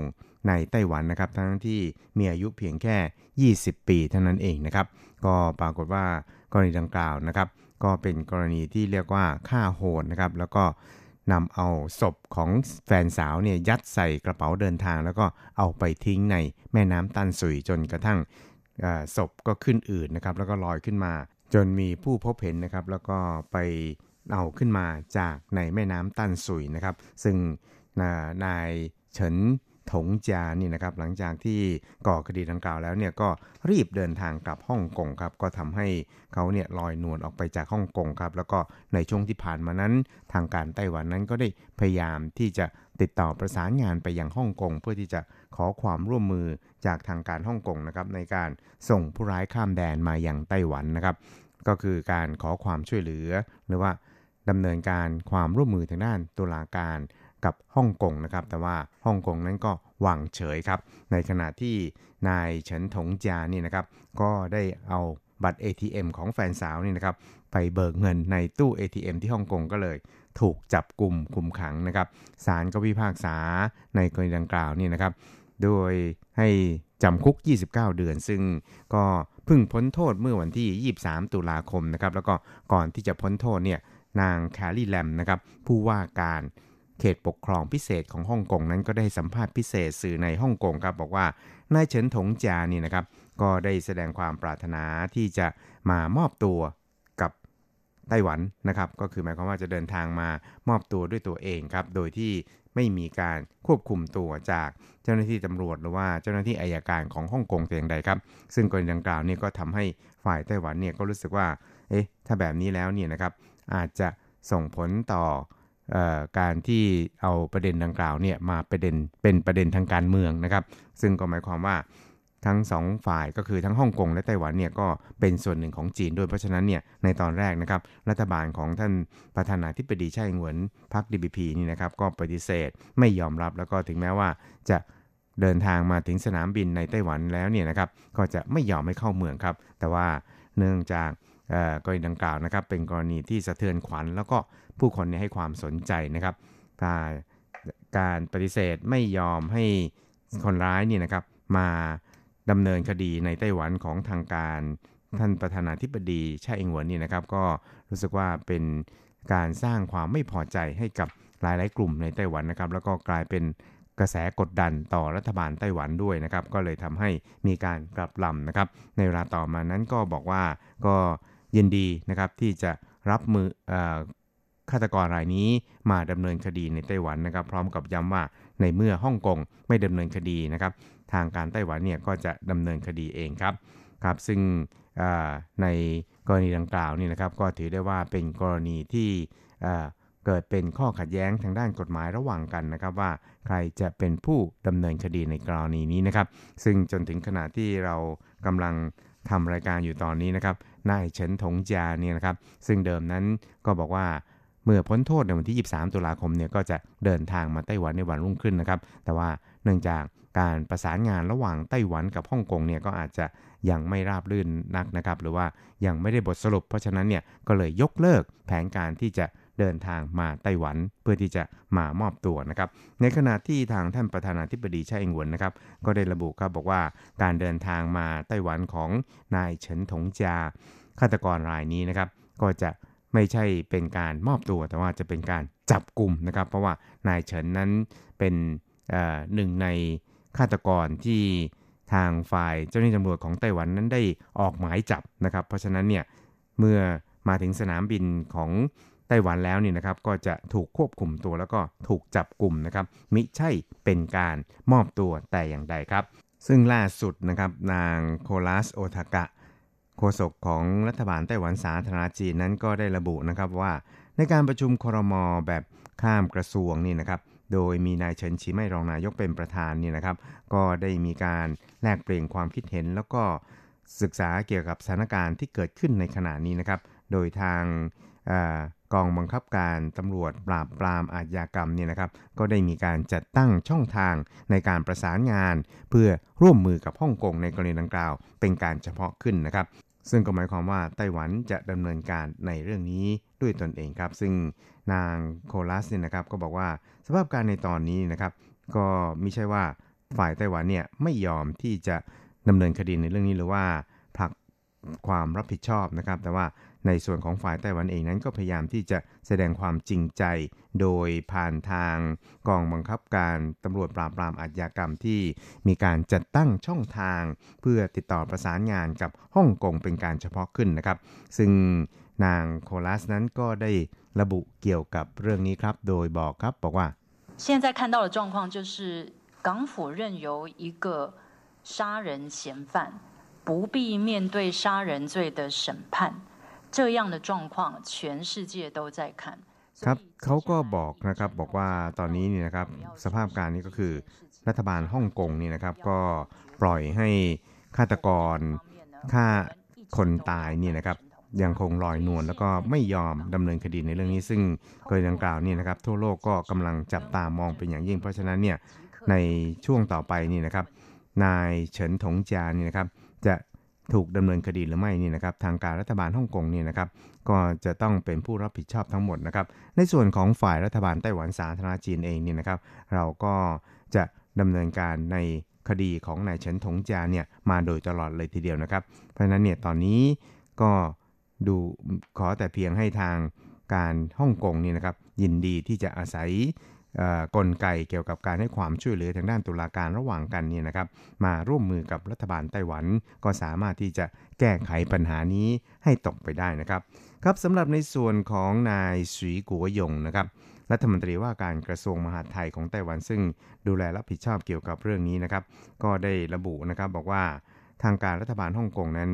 ในไต้หวันนะครับ ทั้งที่มีอายุเพียงแค่ 20 ปีเท่านั้นเองนะครับ ก็ปรากฏว่ากรณีดังกล่าวนะครับ ก็เป็นกรณีที่เรียกว่าฆ่าโหดนะครับ แล้วก็นำเอาศพของแฟนสาวเนี่ยยัดใส่กระเป๋าเดินทาง แล้วก็เอาไปทิ้งในแม่น้ำตันสุยจนกระทั่งศพก็ขึ้นอืดนะครับ แล้วก็ลอยขึ้นมา จนมีผู้พบเห็นนะครับ แล้วก็ไปเอาขึ้นมาจากในแม่น้ำตันสุยนะครับ ซึ่งนายเฉิน ถงจานี่นะครับหลังจากที่ก่อคดีดังกล่าวแล้วเนี่ยก็รีบเดินทางกลับฮ่องกงครับก็ทำให้เขาเนี่ยลอยนวลออกไปจากฮ่องกงครับแล้วก็ในช่วงที่ผ่านมานั้น ทางการไต้หวันนั้นก็ได้พยายามที่จะติดต่อประสานงานไปยังฮ่องกงเพื่อที่จะขอความร่วมมือจากทางการฮ่องกงนะครับในการส่งผู้ร้ายข้ามแดนมาอยังไต้หวันนะครับ ก็คือการขอความช่วยเหลือหรือว่าดำเนินการความร่วมมือทางด้านตุลาการ กับฮ่องกงนะครับแต่ว่าฮ่องกงนั้นก็วางเฉยครับ ในขณะที่นายเฉินถงจานี่นะครับ ก็ได้เอาบัตร ATM ของแฟนสาวนี่นะครับไปเบิกเงินในตู้ ATM ที่ฮ่องกงก็เลย ถูกจับกลุ่มคุมขังนะครับศาลก็พิพากษาในกรณีดังกล่าวนี่นะครับ โดยให้จำคุก 29 เดือน ซึ่งก็เพิ่งพ้นโทษเมื่อวันที่ 23 ตุลาคมนะครับแล้วก็ก่อนที่จะพ้นโทษเนี่ยนางแคลรี่แลมนะครับผู้ว่าการ เขตปกครองพิเศษของฮ่องกงนั้นก็ได้สัมภาษณ์พิเศษสื่อในฮ่องกงครับบอกว่านายเฉินถงจานี่นะครับ ก็ได้แสดงความปรารถนาที่จะมามอบตัวกับไต้หวันนะครับ ก็คือหมายความว่าจะเดินทางมามอบตัวด้วยตัวเองครับ โดยที่ไม่มีการควบคุมตัวจากเจ้าหน้าที่ตำรวจหรือว่าเจ้าหน้าที่อายการของฮ่องกงแต่อย่างใดครับ ซึ่งกรณีดังกล่าวนี่ก็ทำให้ฝ่ายไต้หวันเนี่ยก็รู้สึกว่า เอ๊ะ ถ้าแบบนี้แล้วเนี่ยนะครับ อาจจะส่งผลต่อ การที่เอาประเด็นดังกล่าวเนี่ยมาประเด็นเป็นประเด็นทางการเมืองนะครับ ซึ่งก็หมายความว่าทั้งสองฝ่ายก็คือทั้งฮ่องกงและไต้หวันเนี่ยก็เป็นส่วนหนึ่งของจีนด้วยเพราะฉะนั้นเนี่ยในตอนแรกนะครับรัฐบาลของท่านประธานาธิบดีไช่เหวินพรรค DPP นี่นะครับก็ปฏิเสธไม่ยอมรับแล้วก็ถึงแม้ว่าจะเดินทางมาถึงสนามบินในไต้หวันแล้วเนี่ยนะครับก็จะไม่ยอมให้เข้าเมืองครับ แต่ว่าเนื่องจากกรณีดังกล่าวนะครับเป็นกรณีที่สะเทือนขวัญแล้วก็ ผู้คนให้ความสนใจนะครับการปฏิเสธไม่ยอมให้คนร้ายนี่นะครับมาดำเนินคดีในไต้หวันของทางการท่านประธานาธิบดีชาอิงหวนนี่นะครับ ก็รู้สึกว่าเป็นการสร้างความไม่พอใจให้กับหลาย ๆ กลุ่มในไต้หวันนะครับ แล้วก็กลายเป็นกระแสกดดันต่อรัฐบาลไต้หวันด้วยนะครับ ก็เลยทำให้มีการกลับลำนะครับ ในเวลาต่อมานั้นก็บอกว่าก็ยินดีนะครับที่จะรับมืออ ฆาตกรรายนี้มาดำเนินคดีในไต้หวันนะครับ พร้อมกับย้ำว่าในเมื่อฮ่องกงไม่ดำเนินคดีนะครับ ทางการไต้หวันเนี่ยก็จะดำเนินคดีเองครับครับ ซึ่งในกรณีดังกล่าวนี่นะครับ ก็ถือได้ว่าเป็นกรณีที่เกิดเป็นข้อขัดแย้งทางด้านกฎหมายระหว่างกันนะครับว่าใครจะเป็นผู้ดำเนินคดีในกรณีนี้นะครับ ซึ่งจนถึงขณะที่เรากำลังทำรายการอยู่ตอนนี้นะครับนายเฉินถงจาเนี่ยนะครับ ซึ่งเดิมนั้นก็บอกว่า เมื่อพ้นโทษในวันที่ 23 ตุลาคมเนี่ยก็จะเดินทางมาไต้หวันในวันรุ่งขึ้นนะครับ แต่ว่าเนื่องจากการประสานงานระหว่างไต้หวันกับฮ่องกงเนี่ยก็อาจจะยังไม่ราบรื่นนักนะครับ หรือว่ายังไม่ได้บทสรุป เพราะฉะนั้นเนี่ยก็เลยยกเลิกแผนการที่จะเดินทางมาไต้หวันเพื่อที่จะมามอบตัวนะครับ ในขณะที่ทางท่านประธานาธิบดีไช่เอิงหวนนะครับ ก็ได้ระบุครับบอกว่าการเดินทางมาไต้หวันของนายเฉินถงจาฆาตกรรายนี้นะครับ ก็จะ ไม่ใช่เป็นการมอบตัวแต่ว่าจะเป็นการจับกลุ่มนะครับ เพราะว่านายเฉินนั้นเป็นหนึ่งในฆาตกรที่ทางฝ่ายเจ้าหน้าที่ตำรวจของไต้หวันนั้นได้ออกหมายจับนะครับ เพราะฉะนั้นเนี่ยเมื่อมาถึงสนามบินของไต้หวันแล้วนี่นะครับ ก็จะถูกควบคุมตัวแล้วก็ถูกจับกลุ่มนะครับ มิใช่เป็นการมอบตัวแต่อย่างใดครับ ซึ่งล่าสุดนะครับนางโคลัสโอทากะ โฆษกของรัฐบาลไต้หวันสาธารณจีนนั้นก็ได้ระบุนะครับว่าในการประชุมครมแบบข้ามกระทรวงนี่นะครับ โดยมีนายเฉินชีไม่รองนายกเป็นประธานนี่นะครับ ก็ได้มีการแลกเปลี่ยนความคิดเห็น แล้วก็ศึกษาเกี่ยวกับสถานการณ์ที่เกิดขึ้นในขณะนี้นะครับ โดยทาง กองบังคับการตำรวจปราบปรามอาชญากรรมเนี่ยนะครับ ก็ได้มีการจัดตั้งช่องทางในการประสานงาน เพื่อร่วมมือกับฮ่องกงในกรณีดังกล่าว เป็นการเฉพาะขึ้นนะครับ ซึ่งก็หมายความว่าไต้หวันจะดำเนินการในเรื่องนี้ด้วยตนเองครับ ซึ่งนางโคลัสเนี่ยนะครับก็บอกว่าสภาพการในตอนนี้นะครับก็ไม่ใช่ว่าฝ่ายไต้หวันเนี่ยไม่ยอมที่จะดำเนินคดีในเรื่องนี้หรือว่าผลักความรับผิดชอบนะครับ แต่ว่า ในส่วนของฝ่ายไต้หวันเองนั้นก็พยายามที่จะแสดงความจริงใจ โดยผ่านทางกองบังคับการตำรวจปราบปรามอาชญากรรมที่มีการจัดตั้งช่องทาง เพื่อติดต่อประสานงานกับฮ่องกงเป็นการเฉพาะขึ้นนะครับ ซึ่งนางโคลัสนั้นก็ได้ระบุเกี่ยวกับเรื่องนี้ครับ โดยบอกครับบอกว่า现在看到的状况就是港府任由一个杀人嫌犯不必面对杀人罪的审判 这样的状况全世界都在看ครับเขาก็บอกนะครับบอกว่าตอนนี้นี่นะครับสภาพการนี้ก็คือรัฐบาลฮ่องกงนี่นะครับก็ปล่อยให้ฆาตกรฆ่าคนตายนี่นะครับยังคงลอยนวลแล้วก็ไม่ยอมดำเนินคดีในเรื่องนี้ ซึ่งกรณีดังกล่าวนี่นะครับทั่วโลกก็กำลังจับตามองเป็นอย่างยิ่ง เพราะฉะนั้นเนี่ยในช่วงต่อไปนี่นะครับนายเฉินถงจานี่นะครับจะ ถูกดำเนินคดีหรือไม่นี่นะครับทางการรัฐบาลฮ่องกงนี่นะครับก็จะต้องเป็นผู้รับผิดชอบทั้งหมดนะครับในส่วนของฝ่ายรัฐบาลไต้หวันสาธารณจีนเองนี่นะครับเราก็จะดำเนินการในคดีของนายเฉินถงจาเนี่ยมาโดยตลอดเลยทีเดียวนะครับเพราะฉะนั้นเนี่ยตอนนี้ก็ดูขอแต่เพียงให้ทางการฮ่องกงนี่นะครับยินดีที่จะอาศัย กลไกเกี่ยวกับการให้ความช่วยเหลือทางด้านตุลาการระหว่างกันเนี่ยนะครับ มาร่วมมือกับรัฐบาลไต้หวัน ก็สามารถที่จะแก้ไขปัญหานี้ให้ตกไปได้นะครับ ครับสำหรับในส่วนของนายสุยกัวยงนะครับรัฐมนตรีว่าการกระทรวงมหาดไทยของไต้หวันซึ่งดูแลรับผิดชอบเกี่ยวกับเรื่องนี้นะครับ ก็ได้ระบุนะครับบอกว่าทางการรัฐบาลฮ่องกงนั้น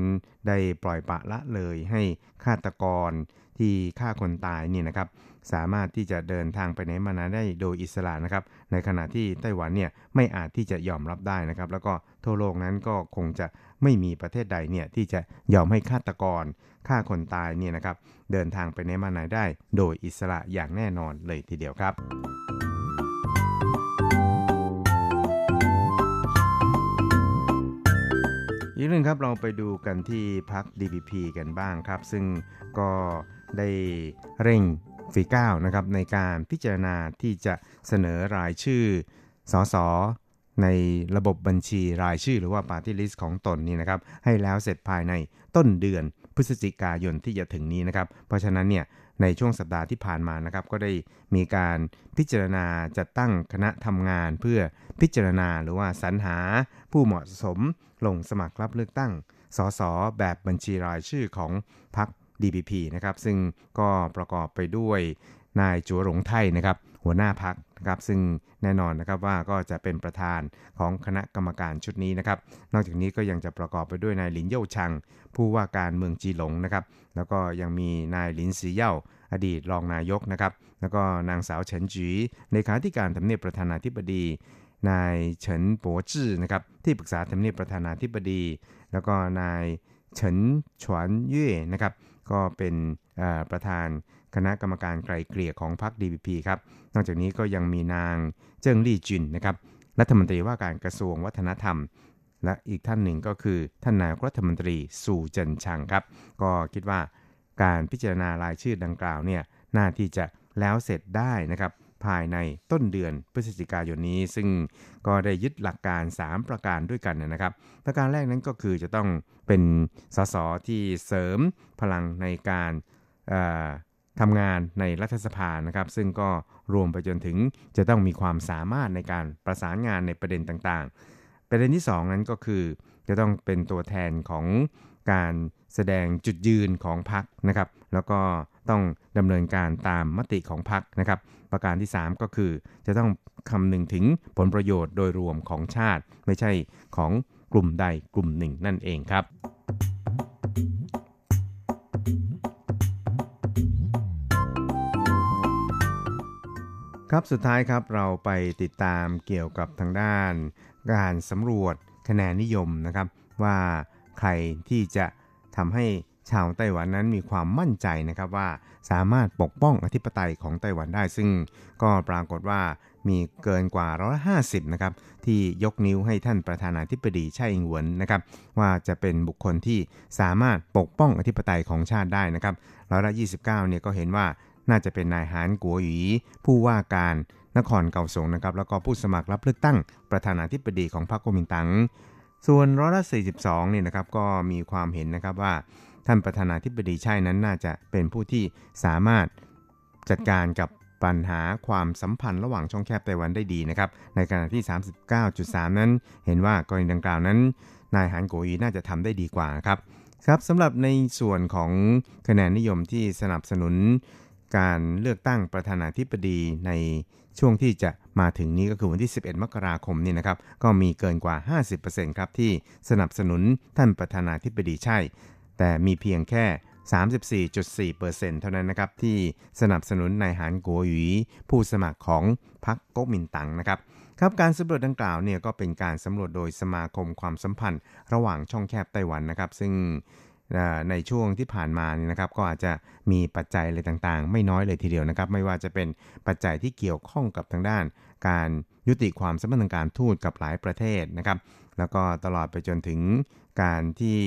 ได้ปล่อยปะละเลยให้ฆาตกร ที่ฆ่าคนตายนี่นะครับสามารถที่จะเดินทางไปไหนมาไหนได้โดยอิสระนะครับ ในขณะที่ไต้หวันเนี่ยไม่อาจที่จะยอมรับได้นะครับ แล้วก็ทั่วโลกนั้นก็คงจะไม่มีประเทศใดเนี่ยที่จะยอมให้ฆาตกรฆ่าคนตายเนี่ยนะครับเดินทางไปไหนมาไหนได้ โดยอิสระอย่างแน่นอนเลยทีเดียวครับอีกหนึ่งครับเราไปดูกันที่พัก DPP กันบ้างครับ ซึ่งก็ ได้เร่งฝีก้าวนะครับในการพิจารณาที่จะเสนอรายชื่อสสในระบบบัญชีรายชื่อหรือว่า party list ของตนนี่นะครับ ให้แล้วเสร็จภายในต้นเดือนพฤศจิกายนที่จะถึงนี้นะครับ เพราะฉะนั้นเนี่ยในช่วงสัปดาห์ที่ผ่านมานะครับ ก็ได้มีการพิจารณาจัดตั้งคณะทำงานเพื่อพิจารณาหรือว่าสรรหาผู้เหมาะสมลงสมัครรับเลือกตั้งสสแบบบัญชีรายชื่อของพรรค DPP นะครับซึ่งก็ประกอบไปด้วยนายจัวหลงไทยนะครับหัวหน้าพักนะครับซึ่งแน่นอนนะครับว่าก็จะเป็นประธานของคณะกรรมการชุดนี้นะครับนอกจากนี้ก็ยังจะประกอบไปด้วยนายหลินเย่าชัง ผู้ว่าการเมืองจีหลงนะครับแล้วก็ยังมีนายหลินสีเย่าอดีตรองนายกนะครับแล้วก็นางสาวเฉินจีในขาธิการทำเนียบประธานาธิบดีนายเฉินปัวจื้อนะครับที่ปรึกษาทำเนียบประธานาธิบดี แล้วก็นายเฉินฉวนเย่นะครับ ก็เป็นประธานคณะกรรมการไกลเกลี่ยของพรรค DPP ครับ นอกจากนี้ก็ยังมีนางเจิ้งลี่จินนะครับรัฐมนตรีว่าการกระทรวงวัฒนธรรม และอีกท่านหนึ่งก็คือท่านนายรัฐมนตรีสูเจินชังครับ ก็คิดว่าการพิจารณารายชื่อดังกล่าวเนี่ยน่าที่จะแล้วเสร็จได้นะครับ ภายในต้นเดือนพฤศจิกายนนี้ ซึ่งก็ได้ยึดหลักการ 3 ประการด้วยกันนะครับ ประการแรกนั้นก็คือจะต้องเป็นสสที่เสริมพลังในการทำงานในรัฐสภานะครับ ซึ่งก็รวมไปจนถึงจะต้องมีความสามารถในการประสานงานในประเด็นต่างๆ ประเด็นที่ 2 นั้นก็คือจะต้องเป็นตัวแทนของการแสดงจุดยืนของพรรคนะครับ แล้วก็ ต้องดำเนินการตามมติของพรรคนะครับ ประการที่ 3 ก็คือจะต้องคำนึงถึงผลประโยชน์โดยรวมของชาติ ไม่ใช่ของกลุ่มใดกลุ่มหนึ่งนั่นเองครับครับสุดท้ายครับเราไปติดตามเกี่ยวกับทางด้าน การสำรวจคะแนนนิยมนะครับ ว่าใครที่จะทำให้ ชาวไต้หวันนั้นมีความมั่นใจนะครับว่าสามารถปกป้องอธิปไตยของไต้หวันได้ ซึ่งก็ปรากฏว่ามีเกินกว่าร้อยละห้นะครับที่ยกนิ้วให้ท่านประธานาธิบดีไช่อิงหวนนะครับว่าจะเป็นบุคคลที่สามารถปกป้องอธิปไตยของชาติได้นะครับร้อยละ29เก้านี่ยก็เห็นว่าน่าจะเป็นนายหานกัวหยีผู้ว่าการนครเก่าสงนะครับแล้วก็ผู้สมัครรับเลือกตั้งประธานาธิบดีของพรรคกุมินตังส่วนร้อยละ42เนี่ยนะครับก็มีความเห็นนะครับว่า ท่านประธานาธิบดีใช่นั้นน่าจะเป็นผู้ที่สามารถจัดการกับปัญหาความสัมพันธ์ระหว่างช่องแคบไต้หวันได้ดีนะครับ ในขณะที่ 39.3 นั้น เห็นว่ากรณีดังกล่าวนั้น นายหานโกยีน่าจะทำได้ดีกว่าครับครับสำหรับในส่วนของคะแนนนิยมที่สนับสนุนการเลือกตั้งประธานาธิบดีในช่วงที่จะมาถึงนี้ก็คือวันที่ 11 มกราคมนี่นะครับ ก็มีเกินกว่า 50%ครับที่สนับสนุนท่านประธานาธิบดีใช่ แต่มีเพียงแค่ 34.4%เท่านั้นนะครับที่สนับสนุนนายหานกัวหยีผู้สมัครของพรรคก๊กมินตั๋งนะครับครับการสำรวจดังกล่าวเนี่ยก็เป็นการสำรวจโดยสมาคมความสัมพันธ์ ระหว่างช่องแคบไต้หวันนะครับ ซึ่งในช่วงที่ผ่านมานี่นะครับก็อาจจะมีปัจจัยอะไรต่างๆ ไม่น้อยเลยทีเดียวนะครับ ไม่ว่าจะเป็นปัจจัยที่เกี่ยวข้องกับทางด้าน การยุติความสัมพันธ์ทางการทูตกับหลายประเทศนะครับ แล้วก็ตลอดไปจนถึงการที่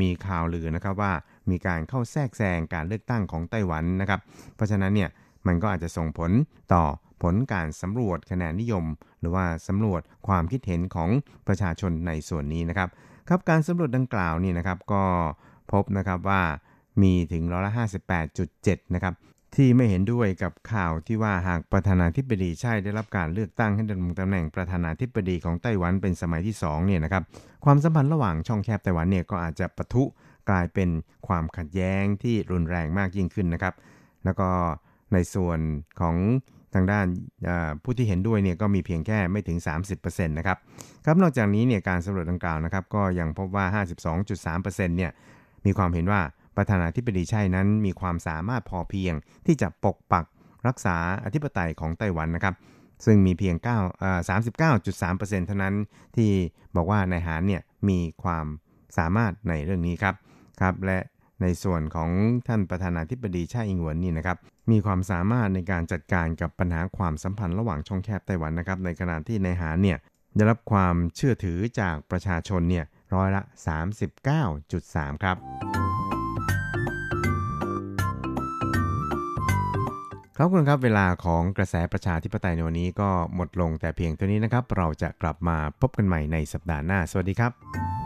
มีข่าวลือนะครับว่ามีการเข้าแทรกแซงการเลือกตั้งของไต้หวันนะครับ เพราะฉะนั้นเนี่ยมันก็อาจจะส่งผลต่อผลการสำรวจคะแนนนิยม หรือว่าสำรวจความคิดเห็นของประชาชนในส่วนนี้นะครับครับการสำรวจดังกล่าวนี่นะครับก็พบนะครับว่ามีถึงร้อยละ58.7 นะครับ ที่ไม่เห็นด้วยกับข่าวที่ว่าหากประธานาธิบดีใช่ได้รับการเลือกตั้งให้ดำรงตำแหน่งประธานาธิบดีของไต้หวันเป็นสมัยที่2เนี่ยนะครับความสัมพันธ์ระหว่างช่องแคบไต้หวันเนี่ยก็อาจจะปะทุกลายเป็นความขัดแย้งที่รุนแรงมากยิ่งขึ้นนะครับ แล้วก็ในส่วนของทางด้านผู้ที่เห็นด้วยเนี่ยก็มีเพียงแค่ไม่ถึง 30%นะครับครับนอกจากนี้เนี่ยการสำรวจดังกล่าวนะครับก็ยังพบว่า 52.3%เนี่ยมีความเห็นว่า ประธานาธิบดีใช่นั้นมีความสามารถพอเพียงที่จะปกปักรักษาอธิปไตยของไต้หวันนะครับ ซึ่งมีเพียง9 39.3%เท่านั้นที่บอกว่านายหานเนี่ยมีความสามารถในเรื่องนี้ครับครับ และในส่วนของท่านประธานาธิบดีชาอิงหวนนี่นะครับมีความสามารถในการจัดการกับปัญหาความสัมพันธ์ระหว่างช่องแคบไต้หวันนะครับในขณะที่นายหานเนี่ยได้รับความเชื่อถือจากประชาชนเนี่ยร้อยละ 39.3 ครับ ครับคุณครับเวลาของกระแสประชาธิปไตยในวันนี้ก็หมดลงแต่เพียงเท่านี้นะครับ เราจะกลับมาพบกันใหม่ในสัปดาห์หน้า สวัสดีครับ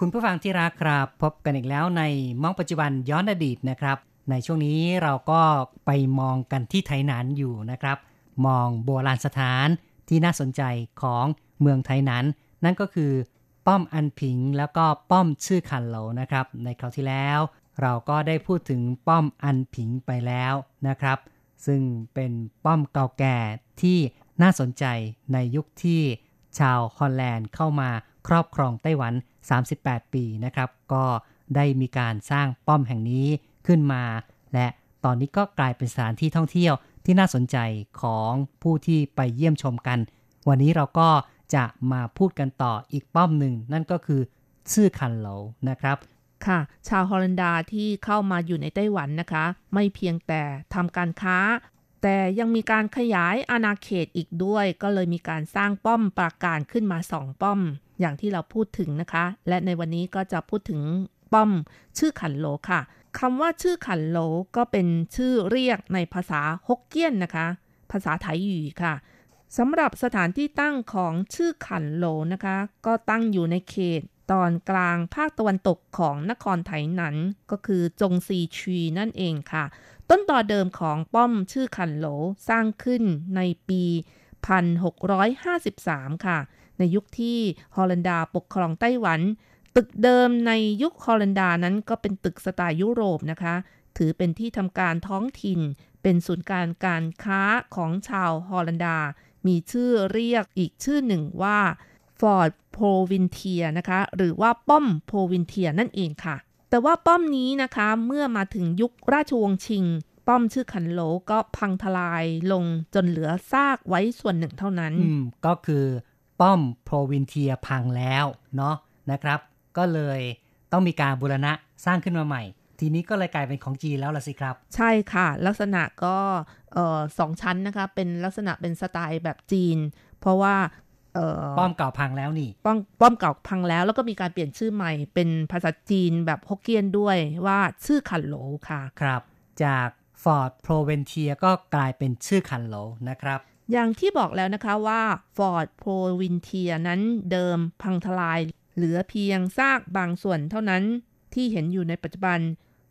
คุณผู้ฟังที่รักครับ พบกันอีกแล้วในมองปัจจุบันย้อนอดีตนะครับ ในช่วงนี้เราก็ไปมองกันที่ไทยนานอยู่นะครับ มองโบราณสถานที่น่าสนใจของเมืองไทยนั้น นั่นก็คือ ป้อมอันผิงแล้วก็ป้อมชื่อคันโหลนะครับ ในคราวที่แล้ว เราก็ได้พูดถึงป้อมอันผิงไปแล้วนะครับ ซึ่งเป็นป้อมเก่าแก่ที่น่าสนใจในยุคที่ชาวฮอลแลนด์เข้ามา ครอบครองไต้หวัน 38 ปีนะครับ ก็ได้มีการสร้างป้อมแห่งนี้ขึ้นมา และตอนนี้ก็กลายเป็นสถานที่ท่องเที่ยวที่น่าสนใจของผู้ที่ไปเยี่ยมชมกัน วันนี้เราก็จะมาพูดกันต่ออีกป้อมหนึ่ง นั่นก็คือชื่อคันเหลานะครับค่ะ ชาวฮอลันดาที่เข้ามาอยู่ในไต้หวันนะคะ ไม่เพียงแต่ทำการค้า แต่ยังมีการขยายอาณาเขตอีกด้วย ก็เลยมีการสร้างป้อมปราการขึ้นมาสองป้อม อย่างที่เราพูดถึงนะคะ และในวันนี้ก็จะพูดถึงป้อม ชื่อขันโหลค่ะคำว่าชื่อขันโหลก็เป็นชื่อเรียกในภาษาฮกเกี้ยนนะคะ ภาษาไทยหยีค่ะสำหรับสถานที่ตั้งของชื่อขันโหลนะคะ ก็ตั้งอยู่ในเขต ตอนกลางภาคตะวันตกของนครไถหนันก็คือจงซีชีนั่นเองค่ะ ต้นต่อเดิมของป้อมชื่อขันโหลสร้างขึ้นในปี 1653 ค่ะ ในยุคที่ฮอลันดาปกครองไต้หวัน ตึกเดิมในยุคฮอลันดานั้นก็เป็นตึกสไตล์ยุโรปนะคะ ถือเป็นที่ทำการท้องถิ่น เป็นศูนย์กลางการค้าของชาวฮอลันดา มีชื่อเรียกอีกชื่อหนึ่งว่า Fort Provintia นะคะ หรือว่าป้อม Provintia นั่นเองค่ะ แต่ว่าป้อมนี้นะคะเมื่อมาถึงยุคราชวงศ์ชิง ป้อมชื่อขันโหลก็พังทลายลงจนเหลือซากไว้ส่วนหนึ่งเท่านั้น อืม ก็คือป้อม Provintia พังแล้วเนาะนะครับ ก็เลยต้องมีการบูรณะสร้างขึ้นมาใหม่ ทีนี้ก็เลยกลายเป็นของจีนแล้วล่ะสิครับ ใช่ค่ะ ลักษณะก็เอ่อสองชั้นนะคะ เป็นลักษณะเป็นสไตล์แบบจีน เพราะว่าเอ่อ ป้อมเก่าพังแล้วนี่ ป้อมป้อมเก่าพังแล้ว แล้วก็มีการเปลี่ยนชื่อใหม่เป็นภาษาจีนแบบฮกเกี้ยนด้วยว่าชื่อขันโหลค่ะ ครับ จาก Fort Provintia ก็กลายเป็นชื่อขันโหลนะครับ อย่างที่บอกแล้วนะคะว่าฟอร์ดโพวินเทียนั้นเดิมพังทลาย เหลือเพียงซากบางส่วนเท่านั้นที่เห็นอยู่ในปัจจุบัน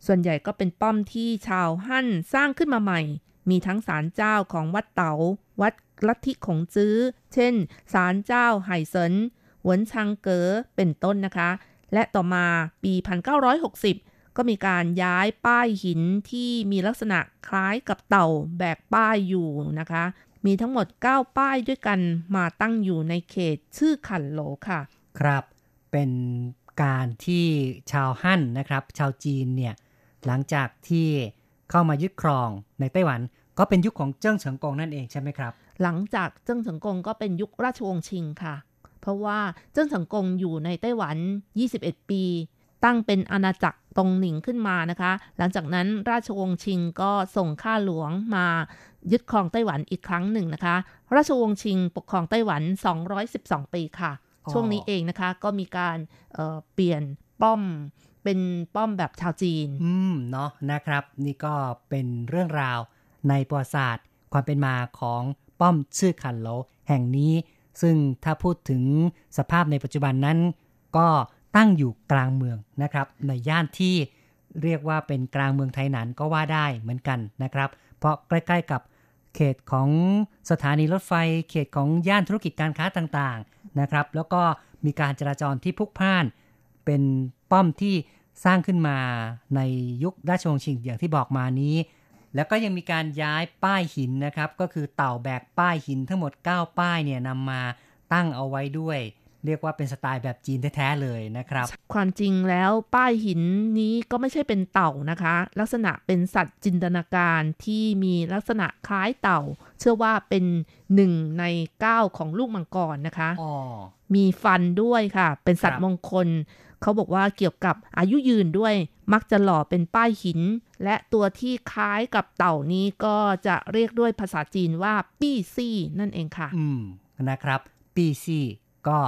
ส่วนใหญ่ก็เป็นป้อมที่ชาวฮั่นสร้างขึ้นมาใหม่ มีทั้งศาลเจ้าของวัดเตา๋า วัด ลัทธิของจื้อ เช่น ศาลเจ้าไห่เซินหวนชังเก๋อเป็นต้นนะคะ และต่อมาปี 1960 ก็มีการย้ายป้ายหินที่มีลักษณะคล้ายกับเต่าแบกป้ายอยู่นะคะ มีทั้งหมด 9 ป้ายด้วยกันมาตั้งอยู่ในเขตชื่อขันโหลค่ะ ครับ เป็นการที่ชาวฮั่นนะครับ ชาวจีนเนี่ย หลังจากที่เข้ามายึดครองในไต้หวัน ก็เป็นยุคของเจิ้งเฉิงกงนั่นเองใช่ไหมครับ หลังจากเจิ้งเฉิงกงก็เป็นยุคราชวงศ์ชิงค่ะ เพราะว่าเจิ้งเฉิงกงอยู่ในไต้หวัน 21 ปี ตั้งเป็นอาณาจักรตรงหนิงขึ้นมานะคะ หลังจากนั้นราชวงศ์ชิงก็ส่งข้าหลวงมายึดครองไต้หวันอีกครั้งหนึ่งนะคะ ราชวงศ์ชิงปกครองไต้หวัน 212 ปีค่ะอ๋อช่วงนี้เองนะคะก็มีการเอ่อเปลี่ยนป้อมเป็นป้อมแบบชาวจีน อืม เนาะนะครับ นี่ก็เป็นเรื่องราวในประวัติศาสตร์ ความเป็นมาของ ป้อมชื่อคันโหลแห่งนี้ ซึ่งถ้าพูดถึงสภาพในปัจจุบันนั้น ก็ตั้งอยู่กลางเมืองนะครับ ในย่านที่เรียกว่าเป็นกลางเมืองไทยหนานก็ว่าได้เหมือนกันนะครับ เพราะใกล้ๆกับเขตของสถานีรถไฟ เขตของย่านธุรกิจการค้าต่างๆนะครับ แล้วก็มีการจราจรที่พลุกพล่าน เป็นป้อมที่สร้างขึ้นมาในยุคราชวงศ์ชิงอย่างที่บอกมานี้ แล้วก็ยังมีการย้ายป้ายหินนะครับ ก็คือเต่าแบกป้ายหินทั้งหมด 9 ป้ายเนี่ยนำมาตั้งเอาไว้ด้วย เรียกว่าเป็นสไตล์แบบจีนแท้ๆเลยนะครับ ความจริงแล้วป้ายหินนี้ก็ไม่ใช่เป็นเต่านะคะ ลักษณะเป็นสัตว์จินตนาการที่มีลักษณะคล้ายเต่า เชื่อว่าเป็นหนึ่งในเก้าของลูกมังกรนะคะอ๋อมีฟันด้วยค่ะ เป็นสัตครัว์บมงคล เขาบอกว่าเกี่ยวกับอายุยืนด้วย มักจะหล่อเป็นป้ายหิน และตัวที่คล้ายกับเต่านี้ก็จะเรียกด้วยภาษาจีนว่า贔屭นั่นเองค่ะ อืมนะครับ 贔屭ก็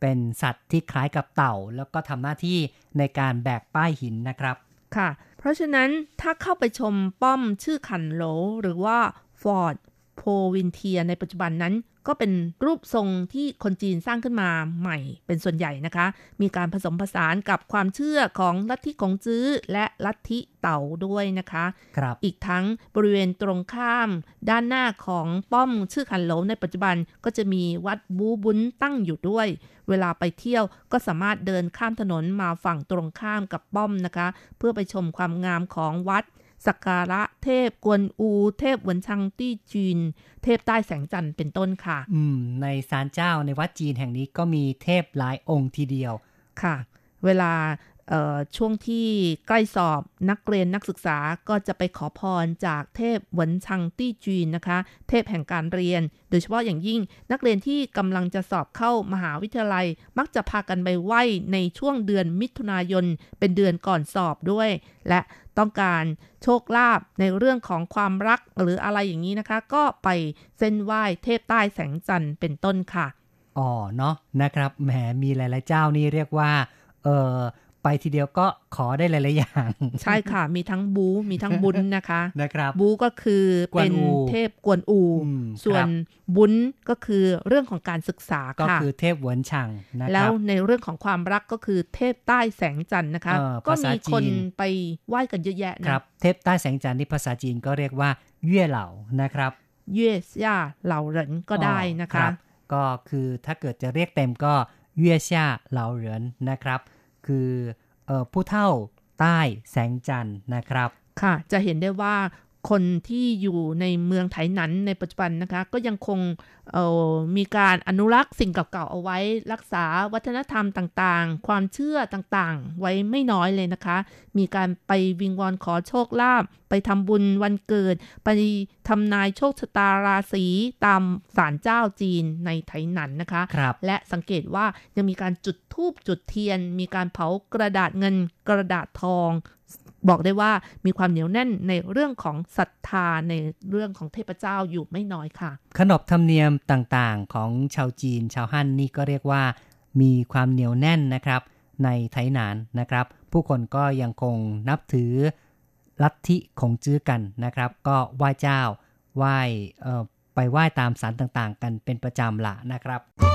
เป็นสัตว์ที่คล้ายกับเต่า แล้วก็ทำหน้าที่ในการแบกป้ายหินนะครับค่ะ เพราะฉะนั้นถ้าเข้าไปชมป้อมชื่อขันโหลหรือว่า Fort Provintia ในปัจจุบันนั้น ก็เป็นรูปทรงที่คนจีนสร้างขึ้นมาใหม่เป็นส่วนใหญ่นะคะ มีการผสมผสานกับความเชื่อของลัทธิของจื้อและลัทธิเต่าด้วยนะคะครับอีกทั้งบริเวณตรงข้าม ด้านหน้าของป้อมชื่อขันโหลในปัจจุบันก็จะมีวัดบูบุนตั้งอยู่ด้วย เวลาไปเที่ยวก็สามารถเดินข้ามถนนมาฝั่งตรงข้ามกับป้อมนะคะ เพื่อไปชมความงามของวัด สักการะเทพกวนอู เทพหวนชังตี้จีน เทพใต้แสงจันทร์เป็นต้นค่ะ อืม ในศาลเจ้าในวัดจีนแห่งนี้ก็มีเทพหลายองค์ทีเดียวค่ะ เวลา ช่วงที่ใกล้สอบนักเรียนนักศึกษาก็จะไปขอพรจากเทพหวนชังตี้จีนนะคะ เทพแห่งการเรียน โดยเฉพาะอย่างยิ่งนักเรียนที่กำลังจะสอบเข้ามหาวิทยาลัย มักจะพากันไปไหว้ในช่วงเดือนมิถุนายน เป็นเดือนก่อนสอบด้วย และต้องการโชคลาภในเรื่องของความรักหรืออะไรอย่างนี้นะคะ ก็ไปเส้นไหว้เทพใต้แสงจันทร์เป็นต้นค่ะอ๋อเนาะนะครับแหมมีหลาย ๆ เจ้านี่เรียกว่าเออ ไปทีเดียวก็ขอได้หลาย ๆ อย่าง ใช่ค่ะ มีทั้งบู มีทั้งบุญนะคะนะครับบูก็คือเป็นเทพกวนอู ส่วนบุญก็คือเรื่องของการศึกษาค่ะ ก็คือเทพหวนชังนะครับแล้วในเรื่องของความรักก็คือเทพใต้แสงจันทร์นะคะ ก็มีคนไปไหว้กันเยอะแยะนะครับ เทพใต้แสงจันทร์ที่ภาษาจีนก็เรียกว่าเย่เหล่านะครับเย่ย่าเหล่าเหรินก็ได้นะคะ ก็คือถ้าเกิดจะเรียกเต็มก็เย่ช่าเหล่าเหรินนะครับ คือผู้เท่าใต้แสงจันทร์นะครับ ค่ะ จะเห็นได้ว่า คนที่อยู่ในเมืองไถหนันในปัจจุบันนะคะ ก็ยังคงมีการอนุรักษ์สิ่งเก่าๆเอาไว้ รักษาวัฒนธรรมต่างๆ ความเชื่อต่างๆ ไว้ไม่น้อยเลยนะคะ มีการไปวิงวอนขอโชคลาภไปทำบุญวันเกิด ไปทำนายโชคชะตาราศีตามศาลเจ้าจีนในไถหนันนะคะคและสังเกตว่ายังมีการจุดธูปจุดเทียน มีการเผากระดาษเงินกระดาษทอง บอกได้ว่ามีความเหนียวแน่นในเรื่องของศรัทธาในเรื่องของเทพเจ้าอยู่ไม่น้อยค่ะ ขนบธรรมเนียมต่างๆของชาวจีน ชาวฮั่นนี่ก็เรียกว่า มีความเหนียวแน่นนะครับ ในไทยนานนะครับ ผู้คนก็ยังคงนับถือลัทธิของจื้อกันนะครับ ก็ไหว้เจ้าไหว้ไปไหว้ตามสารต่างๆ กันเป็นประจำละนะครับ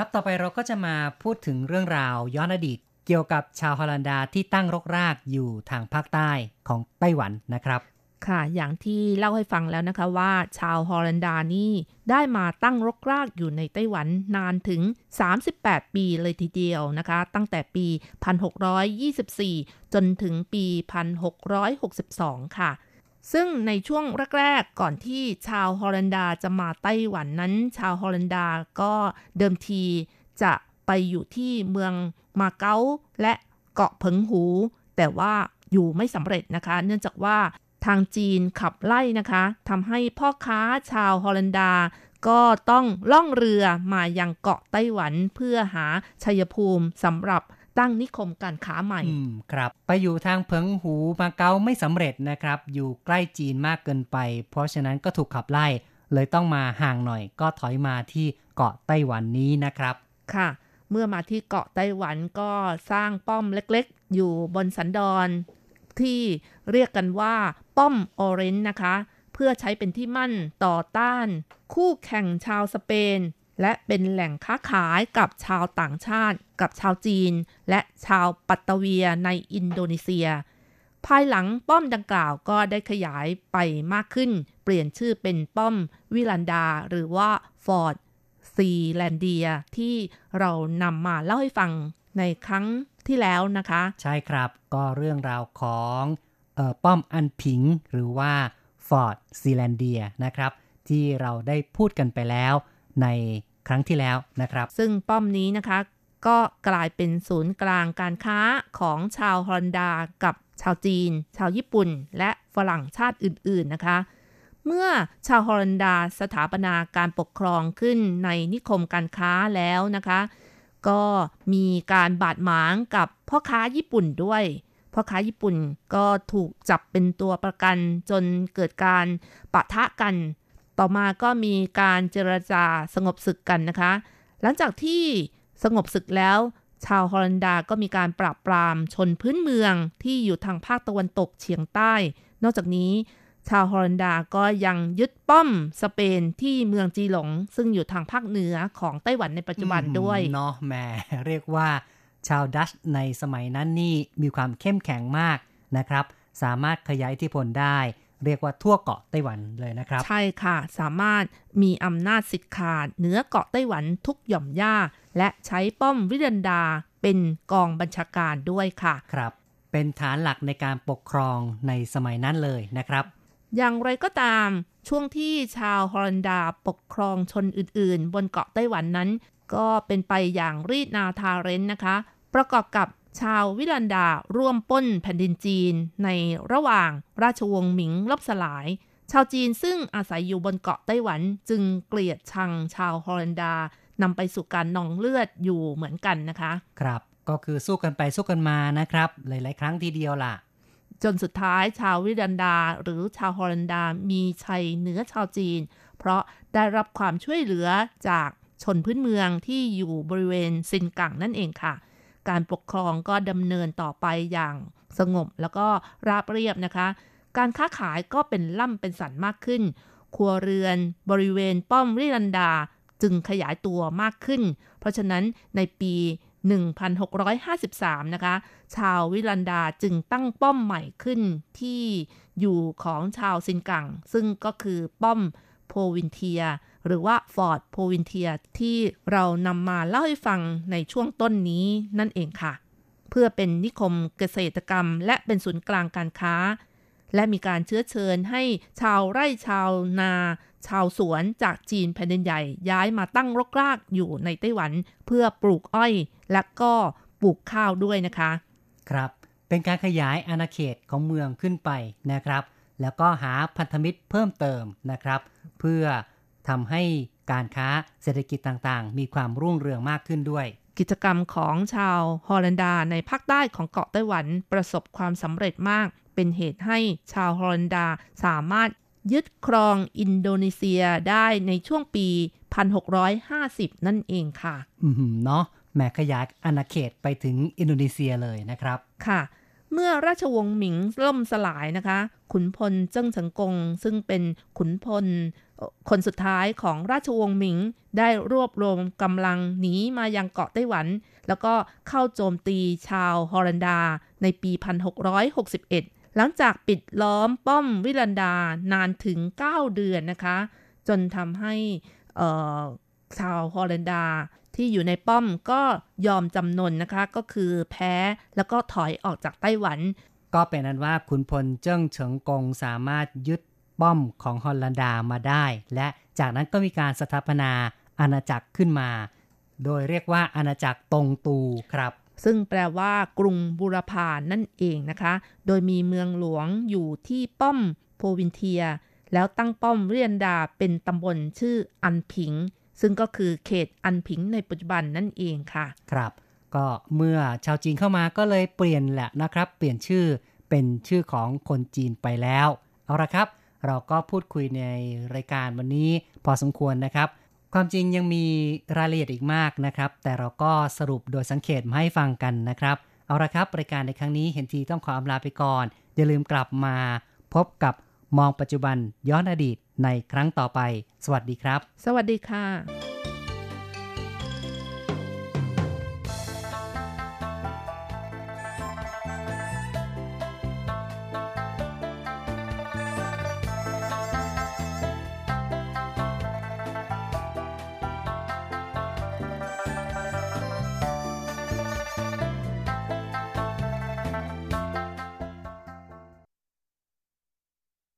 ครับต่อไปเราก็จะมาพูดถึงเรื่องราวย้อนอดีตเกี่ยวกับชาวฮอลันดาที่ตั้งรกรากอยู่ทางภาคใต้ของไต้หวันนะครับค่ะ อย่างที่เล่าให้ฟังแล้วนะคะว่าชาวฮอลันดานี่ได้มาตั้งรกรากอยู่ในไต้หวันนานถึง 38 ปีเลยทีเดียวนะคะ ตั้งแต่ปี 1624 จนถึงปี 1662 ค่ะ ซึ่งในช่วงแรกๆก่อนที่ชาวฮอลันดาจะมาไต้หวันนั้น ชาวฮอลันดาก็เดิมทีจะไปอยู่ที่เมืองมาเก๊าและเกาะเพิงหู แต่ว่าอยู่ไม่สำเร็จนะคะ เนื่องจากว่าทางจีนขับไล่นะคะทำให้พ่อค้าชาวฮอลันดา ก็ต้องล่องเรือมายังเกาะไต้หวันเพื่อหาชัยภูมิสำหรับ ตั้งนิคมการค้าใหม่ครับ ไปอยู่ทางเพิงหูมาเก๊าไม่สำเร็จนะครับ อยู่ใกล้จีนมากเกินไป เพราะฉะนั้นก็ถูกขับไล่ เลยต้องมาห่างหน่อย ก็ถอยมาที่เกาะไต้หวันนี้นะครับ ค่ะ เมื่อมาที่เกาะไต้หวันก็สร้างป้อมเล็กๆ อยู่บนสันดอนที่เรียกกันว่าป้อมออเรนนะคะ เพื่อใช้เป็นที่มั่นต่อต้าน คู่แข่งชาวสเปน และเป็นแหล่งค้าขายกับชาวต่างชาติ กับชาวจีน และชาวปัตตาเวียในอินโดนีเซีย ภายหลังป้อมดังกล่าวก็ได้ขยายไปมากขึ้น เปลี่ยนชื่อเป็นป้อมวิลันดา หรือว่า Fort Zeelandia ที่เรานำมาเล่าให้ฟังในครั้งที่แล้วนะคะ ใช่ครับก็เรื่องราวของออป้อมอันผิง หรือว่า Fort Zeelandia นะครับ ที่เราได้พูดกันไปแล้วในครั้งที่แล้วนะครับ ซึ่งป้อมนี้นะคะ ก็กลายเป็นศูนย์กลางการค้าของชาวฮอนดากับชาวจีน ชาวญี่ปุ่น และฝรั่งชาติอื่นๆนะคะ เมื่อชาวฮอลันดาสถาปนาการปกครองขึ้นในนิคมการค้าแล้วนะคะ ก็มีการบาดหมางกับพ่อค้าญี่ปุ่นด้วยพ่อค้าญี่ปุ่นก็ถูกจับเป็นตัวประกันจนเกิดการปะทะกัน ต่อมาก็มีการเจรจาสงบศึกกันนะคะ หลังจากที่ สงบศึกแล้ว ชาวฮอลันดาก็มีการปราบปรามชนพื้นเมืองที่อยู่ทางภาคตะวันตกเฉียงใต้ นอกจากนี้ ชาวฮอลันดาก็ยังยึดป้อมสเปนที่เมืองจีหลง ซึ่งอยู่ทางภาคเหนือของไต้หวันในปัจจุบันด้วยเนาะแหมเรียกว่า ชาวดัชในสมัยนั้นนี่มีความเข้มแข็งมากนะครับ สามารถขยายอิทธิพลได้ เรียกว่าทั่วเกาะไต้หวันเลยนะครับ ใช่ค่ะ สามารถมีอำนาจสิทธิ์ขาดเหนือเกาะไต้หวันทุกหย่อมย่า และใช้ป้อมวิรันดาเป็นกองบัญชาการด้วยค่ะ ครับ เป็นฐานหลักในการปกครองในสมัยนั้นเลยนะครับ อย่างไรก็ตามช่วงที่ชาวฮอลันดาปกครองชนอื่น ๆ บนเกาะไต้หวันนั้น ก็เป็นไปอย่างรีดนาทาเรนนะคะ ประกอบกับ ชาววิลันดาร่วมป้นแผ่นดินจีนในระหว่างราชวงศ์หมิงลบสลาย ชาวจีนซึ่งอาศัยอยู่บนเกาะไต้หวันจึงเกลียดชังชาวฮอลันดานำไปสู่การนองเลือดอยู่เหมือนกันนะคะ ครับก็คือสู้กันไปสู้กันมานะครับ หลาย ๆ ครั้งทีเดียวล่ะ จนสุดท้ายชาววิลันดาหรือชาวฮอลันดามีชัยเหนือชาวจีน เพราะได้รับความช่วยเหลือจากชนพื้นเมืองที่อยู่บริเวณซินกังนั่นเองค่ะ การปกครองก็ดำเนินต่อไปอย่างสงบแล้วก็ราบเรียบนะคะ การค้าขายก็เป็นล่ำเป็นสันมากขึ้น ครัวเรือนบริเวณป้อมริลันดาจึงขยายตัวมากขึ้น เพราะฉะนั้นในปี 1653 นะคะ ชาววิลันดาจึงตั้งป้อมใหม่ขึ้นที่อยู่ของชาวซินกัง ซึ่งก็คือป้อม Provintia หรือว่า Fort Provintia ที่เรานำมาเล่าให้ฟังในช่วงต้นนี้นั่นเองค่ะ เพื่อเป็นนิคมเกษตรกรรม และเป็นศูนย์กลางการค้า และมีการเชื้อเชิญให้ชาวไร่ชาวนา ชาวสวนจากจีนแผ่นดินใหญ่ ย้ายมาตั้งรกรากอยู่ในไต้หวัน เพื่อปลูกอ้อย และก็ปลูกข้าวด้วยนะคะ ครับเป็นการขยายอาณาเขตของเมืองขึ้นไปนะครับ แล้วก็หาพันธมิตรเพิ่มเติมนะครับ เพื่อ ทำให้การค้าเศรษฐกิจต่างๆ มีความรุ่งเรืองมากขึ้นด้วย กิจกรรมของชาวฮอลันดาในภาคใต้ของเกาะไต้หวันประสบความสำเร็จมาก เป็นเหตุให้ชาวฮอลันดาสามารถยึดครองอินโดนีเซียได้ในช่วงปี 1650 นั่นเองค่ะ อืมเนาะแหมขยายอาณาเขตไปถึงอินโดนีเซียเลยนะครับค่ะ เมื่อราชวงศ์หมิงล่มสลายนะคะ ขุนพลเจิ้งเฉิงกง ซึ่งเป็นขุนพล คนสุดท้ายของราชวงศ์หมิงได้รวบรวมกำลังหนีมายังเกาะไต้หวัน แล้วก็เข้าโจมตีชาวฮอลันดาในปี 1661 หลังจากปิดล้อมป้อมวิลันดานานถึง 9 เดือนนะคะ จนทำให้ชาวฮอลันดาที่อยู่ในป้อมก็ยอมจำนนนะคะ ก็คือแพ้แล้วก็ถอยออกจากไต้หวัน ก็เป็นนั้นว่าขุนพลเจิ้งเฉิงกงสามารถยึด ป้อมของฮอลแลนดามาได้ และจากนั้นก็มีการสถาปนาอาณาจักรขึ้นมา โดยเรียกว่าอาณาจักรตงตูครับ ซึ่งแปลว่ากรุงบูรพานั่นเองนะคะ โดยมีเมืองหลวงอยู่ที่ป้อมโพวินเทีย แล้วตั้งป้อมเรียนดาเป็นตำบลชื่ออันผิง ซึ่งก็คือเขตอันผิงในปัจจุบันนั่นเองค่ะ ครับ ก็เมื่อชาวจีนเข้ามาก็เลยเปลี่ยนแหละนะครับ เปลี่ยนชื่อเป็นชื่อของคนจีนไปแล้ว เอาละครับ เราก็พูดคุยในรายการวันนี้พอสมควรนะครับ ความจริงยังมีรายละเอียดอีกมากนะครับ แต่เราก็สรุปโดยสังเกตมาให้ฟังกันนะครับ เอาละครับ รายการในครั้งนี้เห็นทีต้องขออำลาไปก่อน อย่าลืมกลับมาพบกับมองปัจจุบันย้อนอดีตในครั้งต่อไป สวัสดีครับ สวัสดีค่ะ